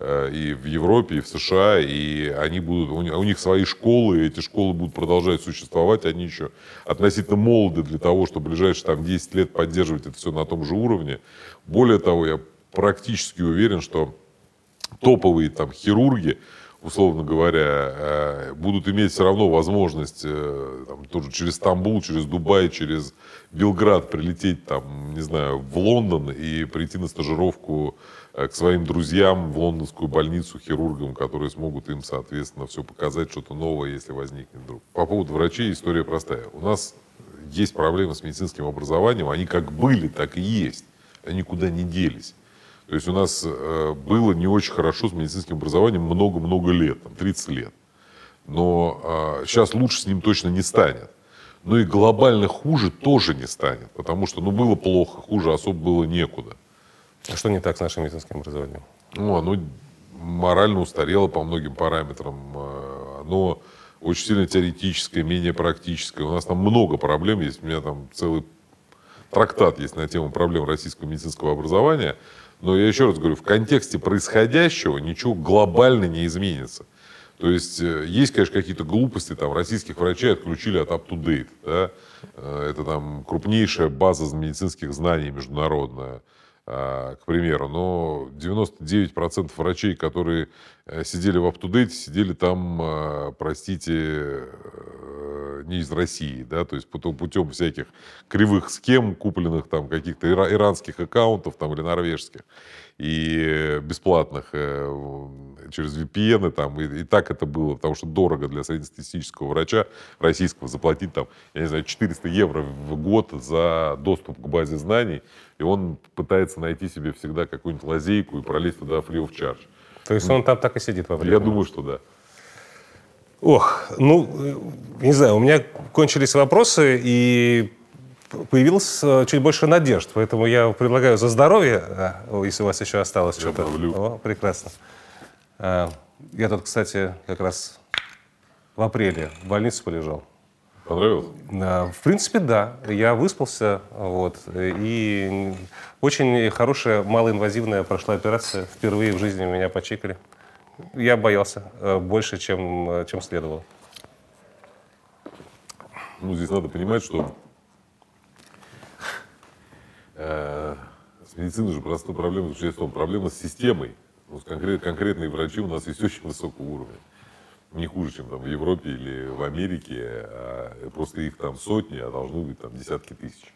Э, и в Европе, и в США, и они будут, у них свои школы, и эти школы будут продолжать существовать, они еще относительно молоды для того, чтобы ближайшие там, 10 лет поддерживать это все на том же уровне. Более того, я практически уверен, что топовые там хирурги, условно говоря, э, будут иметь все равно возможность э, там, тоже через Стамбул, через Дубай, через Белград прилететь там, не знаю, в Лондон и прийти на стажировку Э, к своим друзьям в лондонскую больницу, хирургам, которые смогут им, соответственно, все показать, что-то новое, если возникнет вдруг. По поводу врачей история простая. У нас есть проблемы с медицинским образованием, они как были, так и есть. Они никуда не делись. То есть у нас э, было не очень хорошо с медицинским образованием много-много лет, там, 30 лет. Но сейчас лучше с ним точно не станет. Но и глобально хуже тоже не станет, потому что ну, было плохо, хуже особо было некуда. А что не так с нашим медицинским образованием? Ну, оно морально устарело по многим параметрам. Э, оно очень сильно теоретическое, менее практическое. У нас там много проблем есть. У меня там целый трактат есть на тему проблем российского медицинского образования. Но я еще раз говорю, в контексте происходящего ничего глобально не изменится. То есть э, есть, конечно, какие-то глупости, там российских врачей отключили от up-to-date. Да? Э, это там крупнейшая база медицинских знаний международная, а, к примеру. Но 99% врачей, которые э, сидели в up-to-date, сидели там, простите, не из России, да, то есть путем, путем всяких кривых схем, купленных там каких-то иранских аккаунтов там или норвежских и бесплатных э, через VPN там и, и так это было, потому что дорого для среднестатистического врача российского заплатить там, я не знаю, 400 евро в год за доступ к базе знаний, и он пытается найти себе всегда какую-нибудь лазейку и пролезть туда free of charge. То есть он там так и сидит во время? Я думаю, что да. Ох, ну, э, не знаю, у меня кончились вопросы, и появилось э, чуть больше надежд. Поэтому я предлагаю за здоровье, э, если у вас еще осталось что-то. О, прекрасно. Я тут, кстати, как раз в апреле в больнице полежал. Понравилось? В принципе, да. Я выспался, вот, и очень хорошая малоинвазивная прошла операция. Впервые в жизни меня почикали. Я боялся э, больше, чем, э, чем следовало. Ну, здесь надо понимать, что э, с медициной же простая проблема заключается проблема с системой. Ну, конкрет, конкретные врачи у нас есть очень высокого уровня. Не хуже, чем там в Европе или в Америке, а просто их там сотни, а должны быть там десятки тысяч.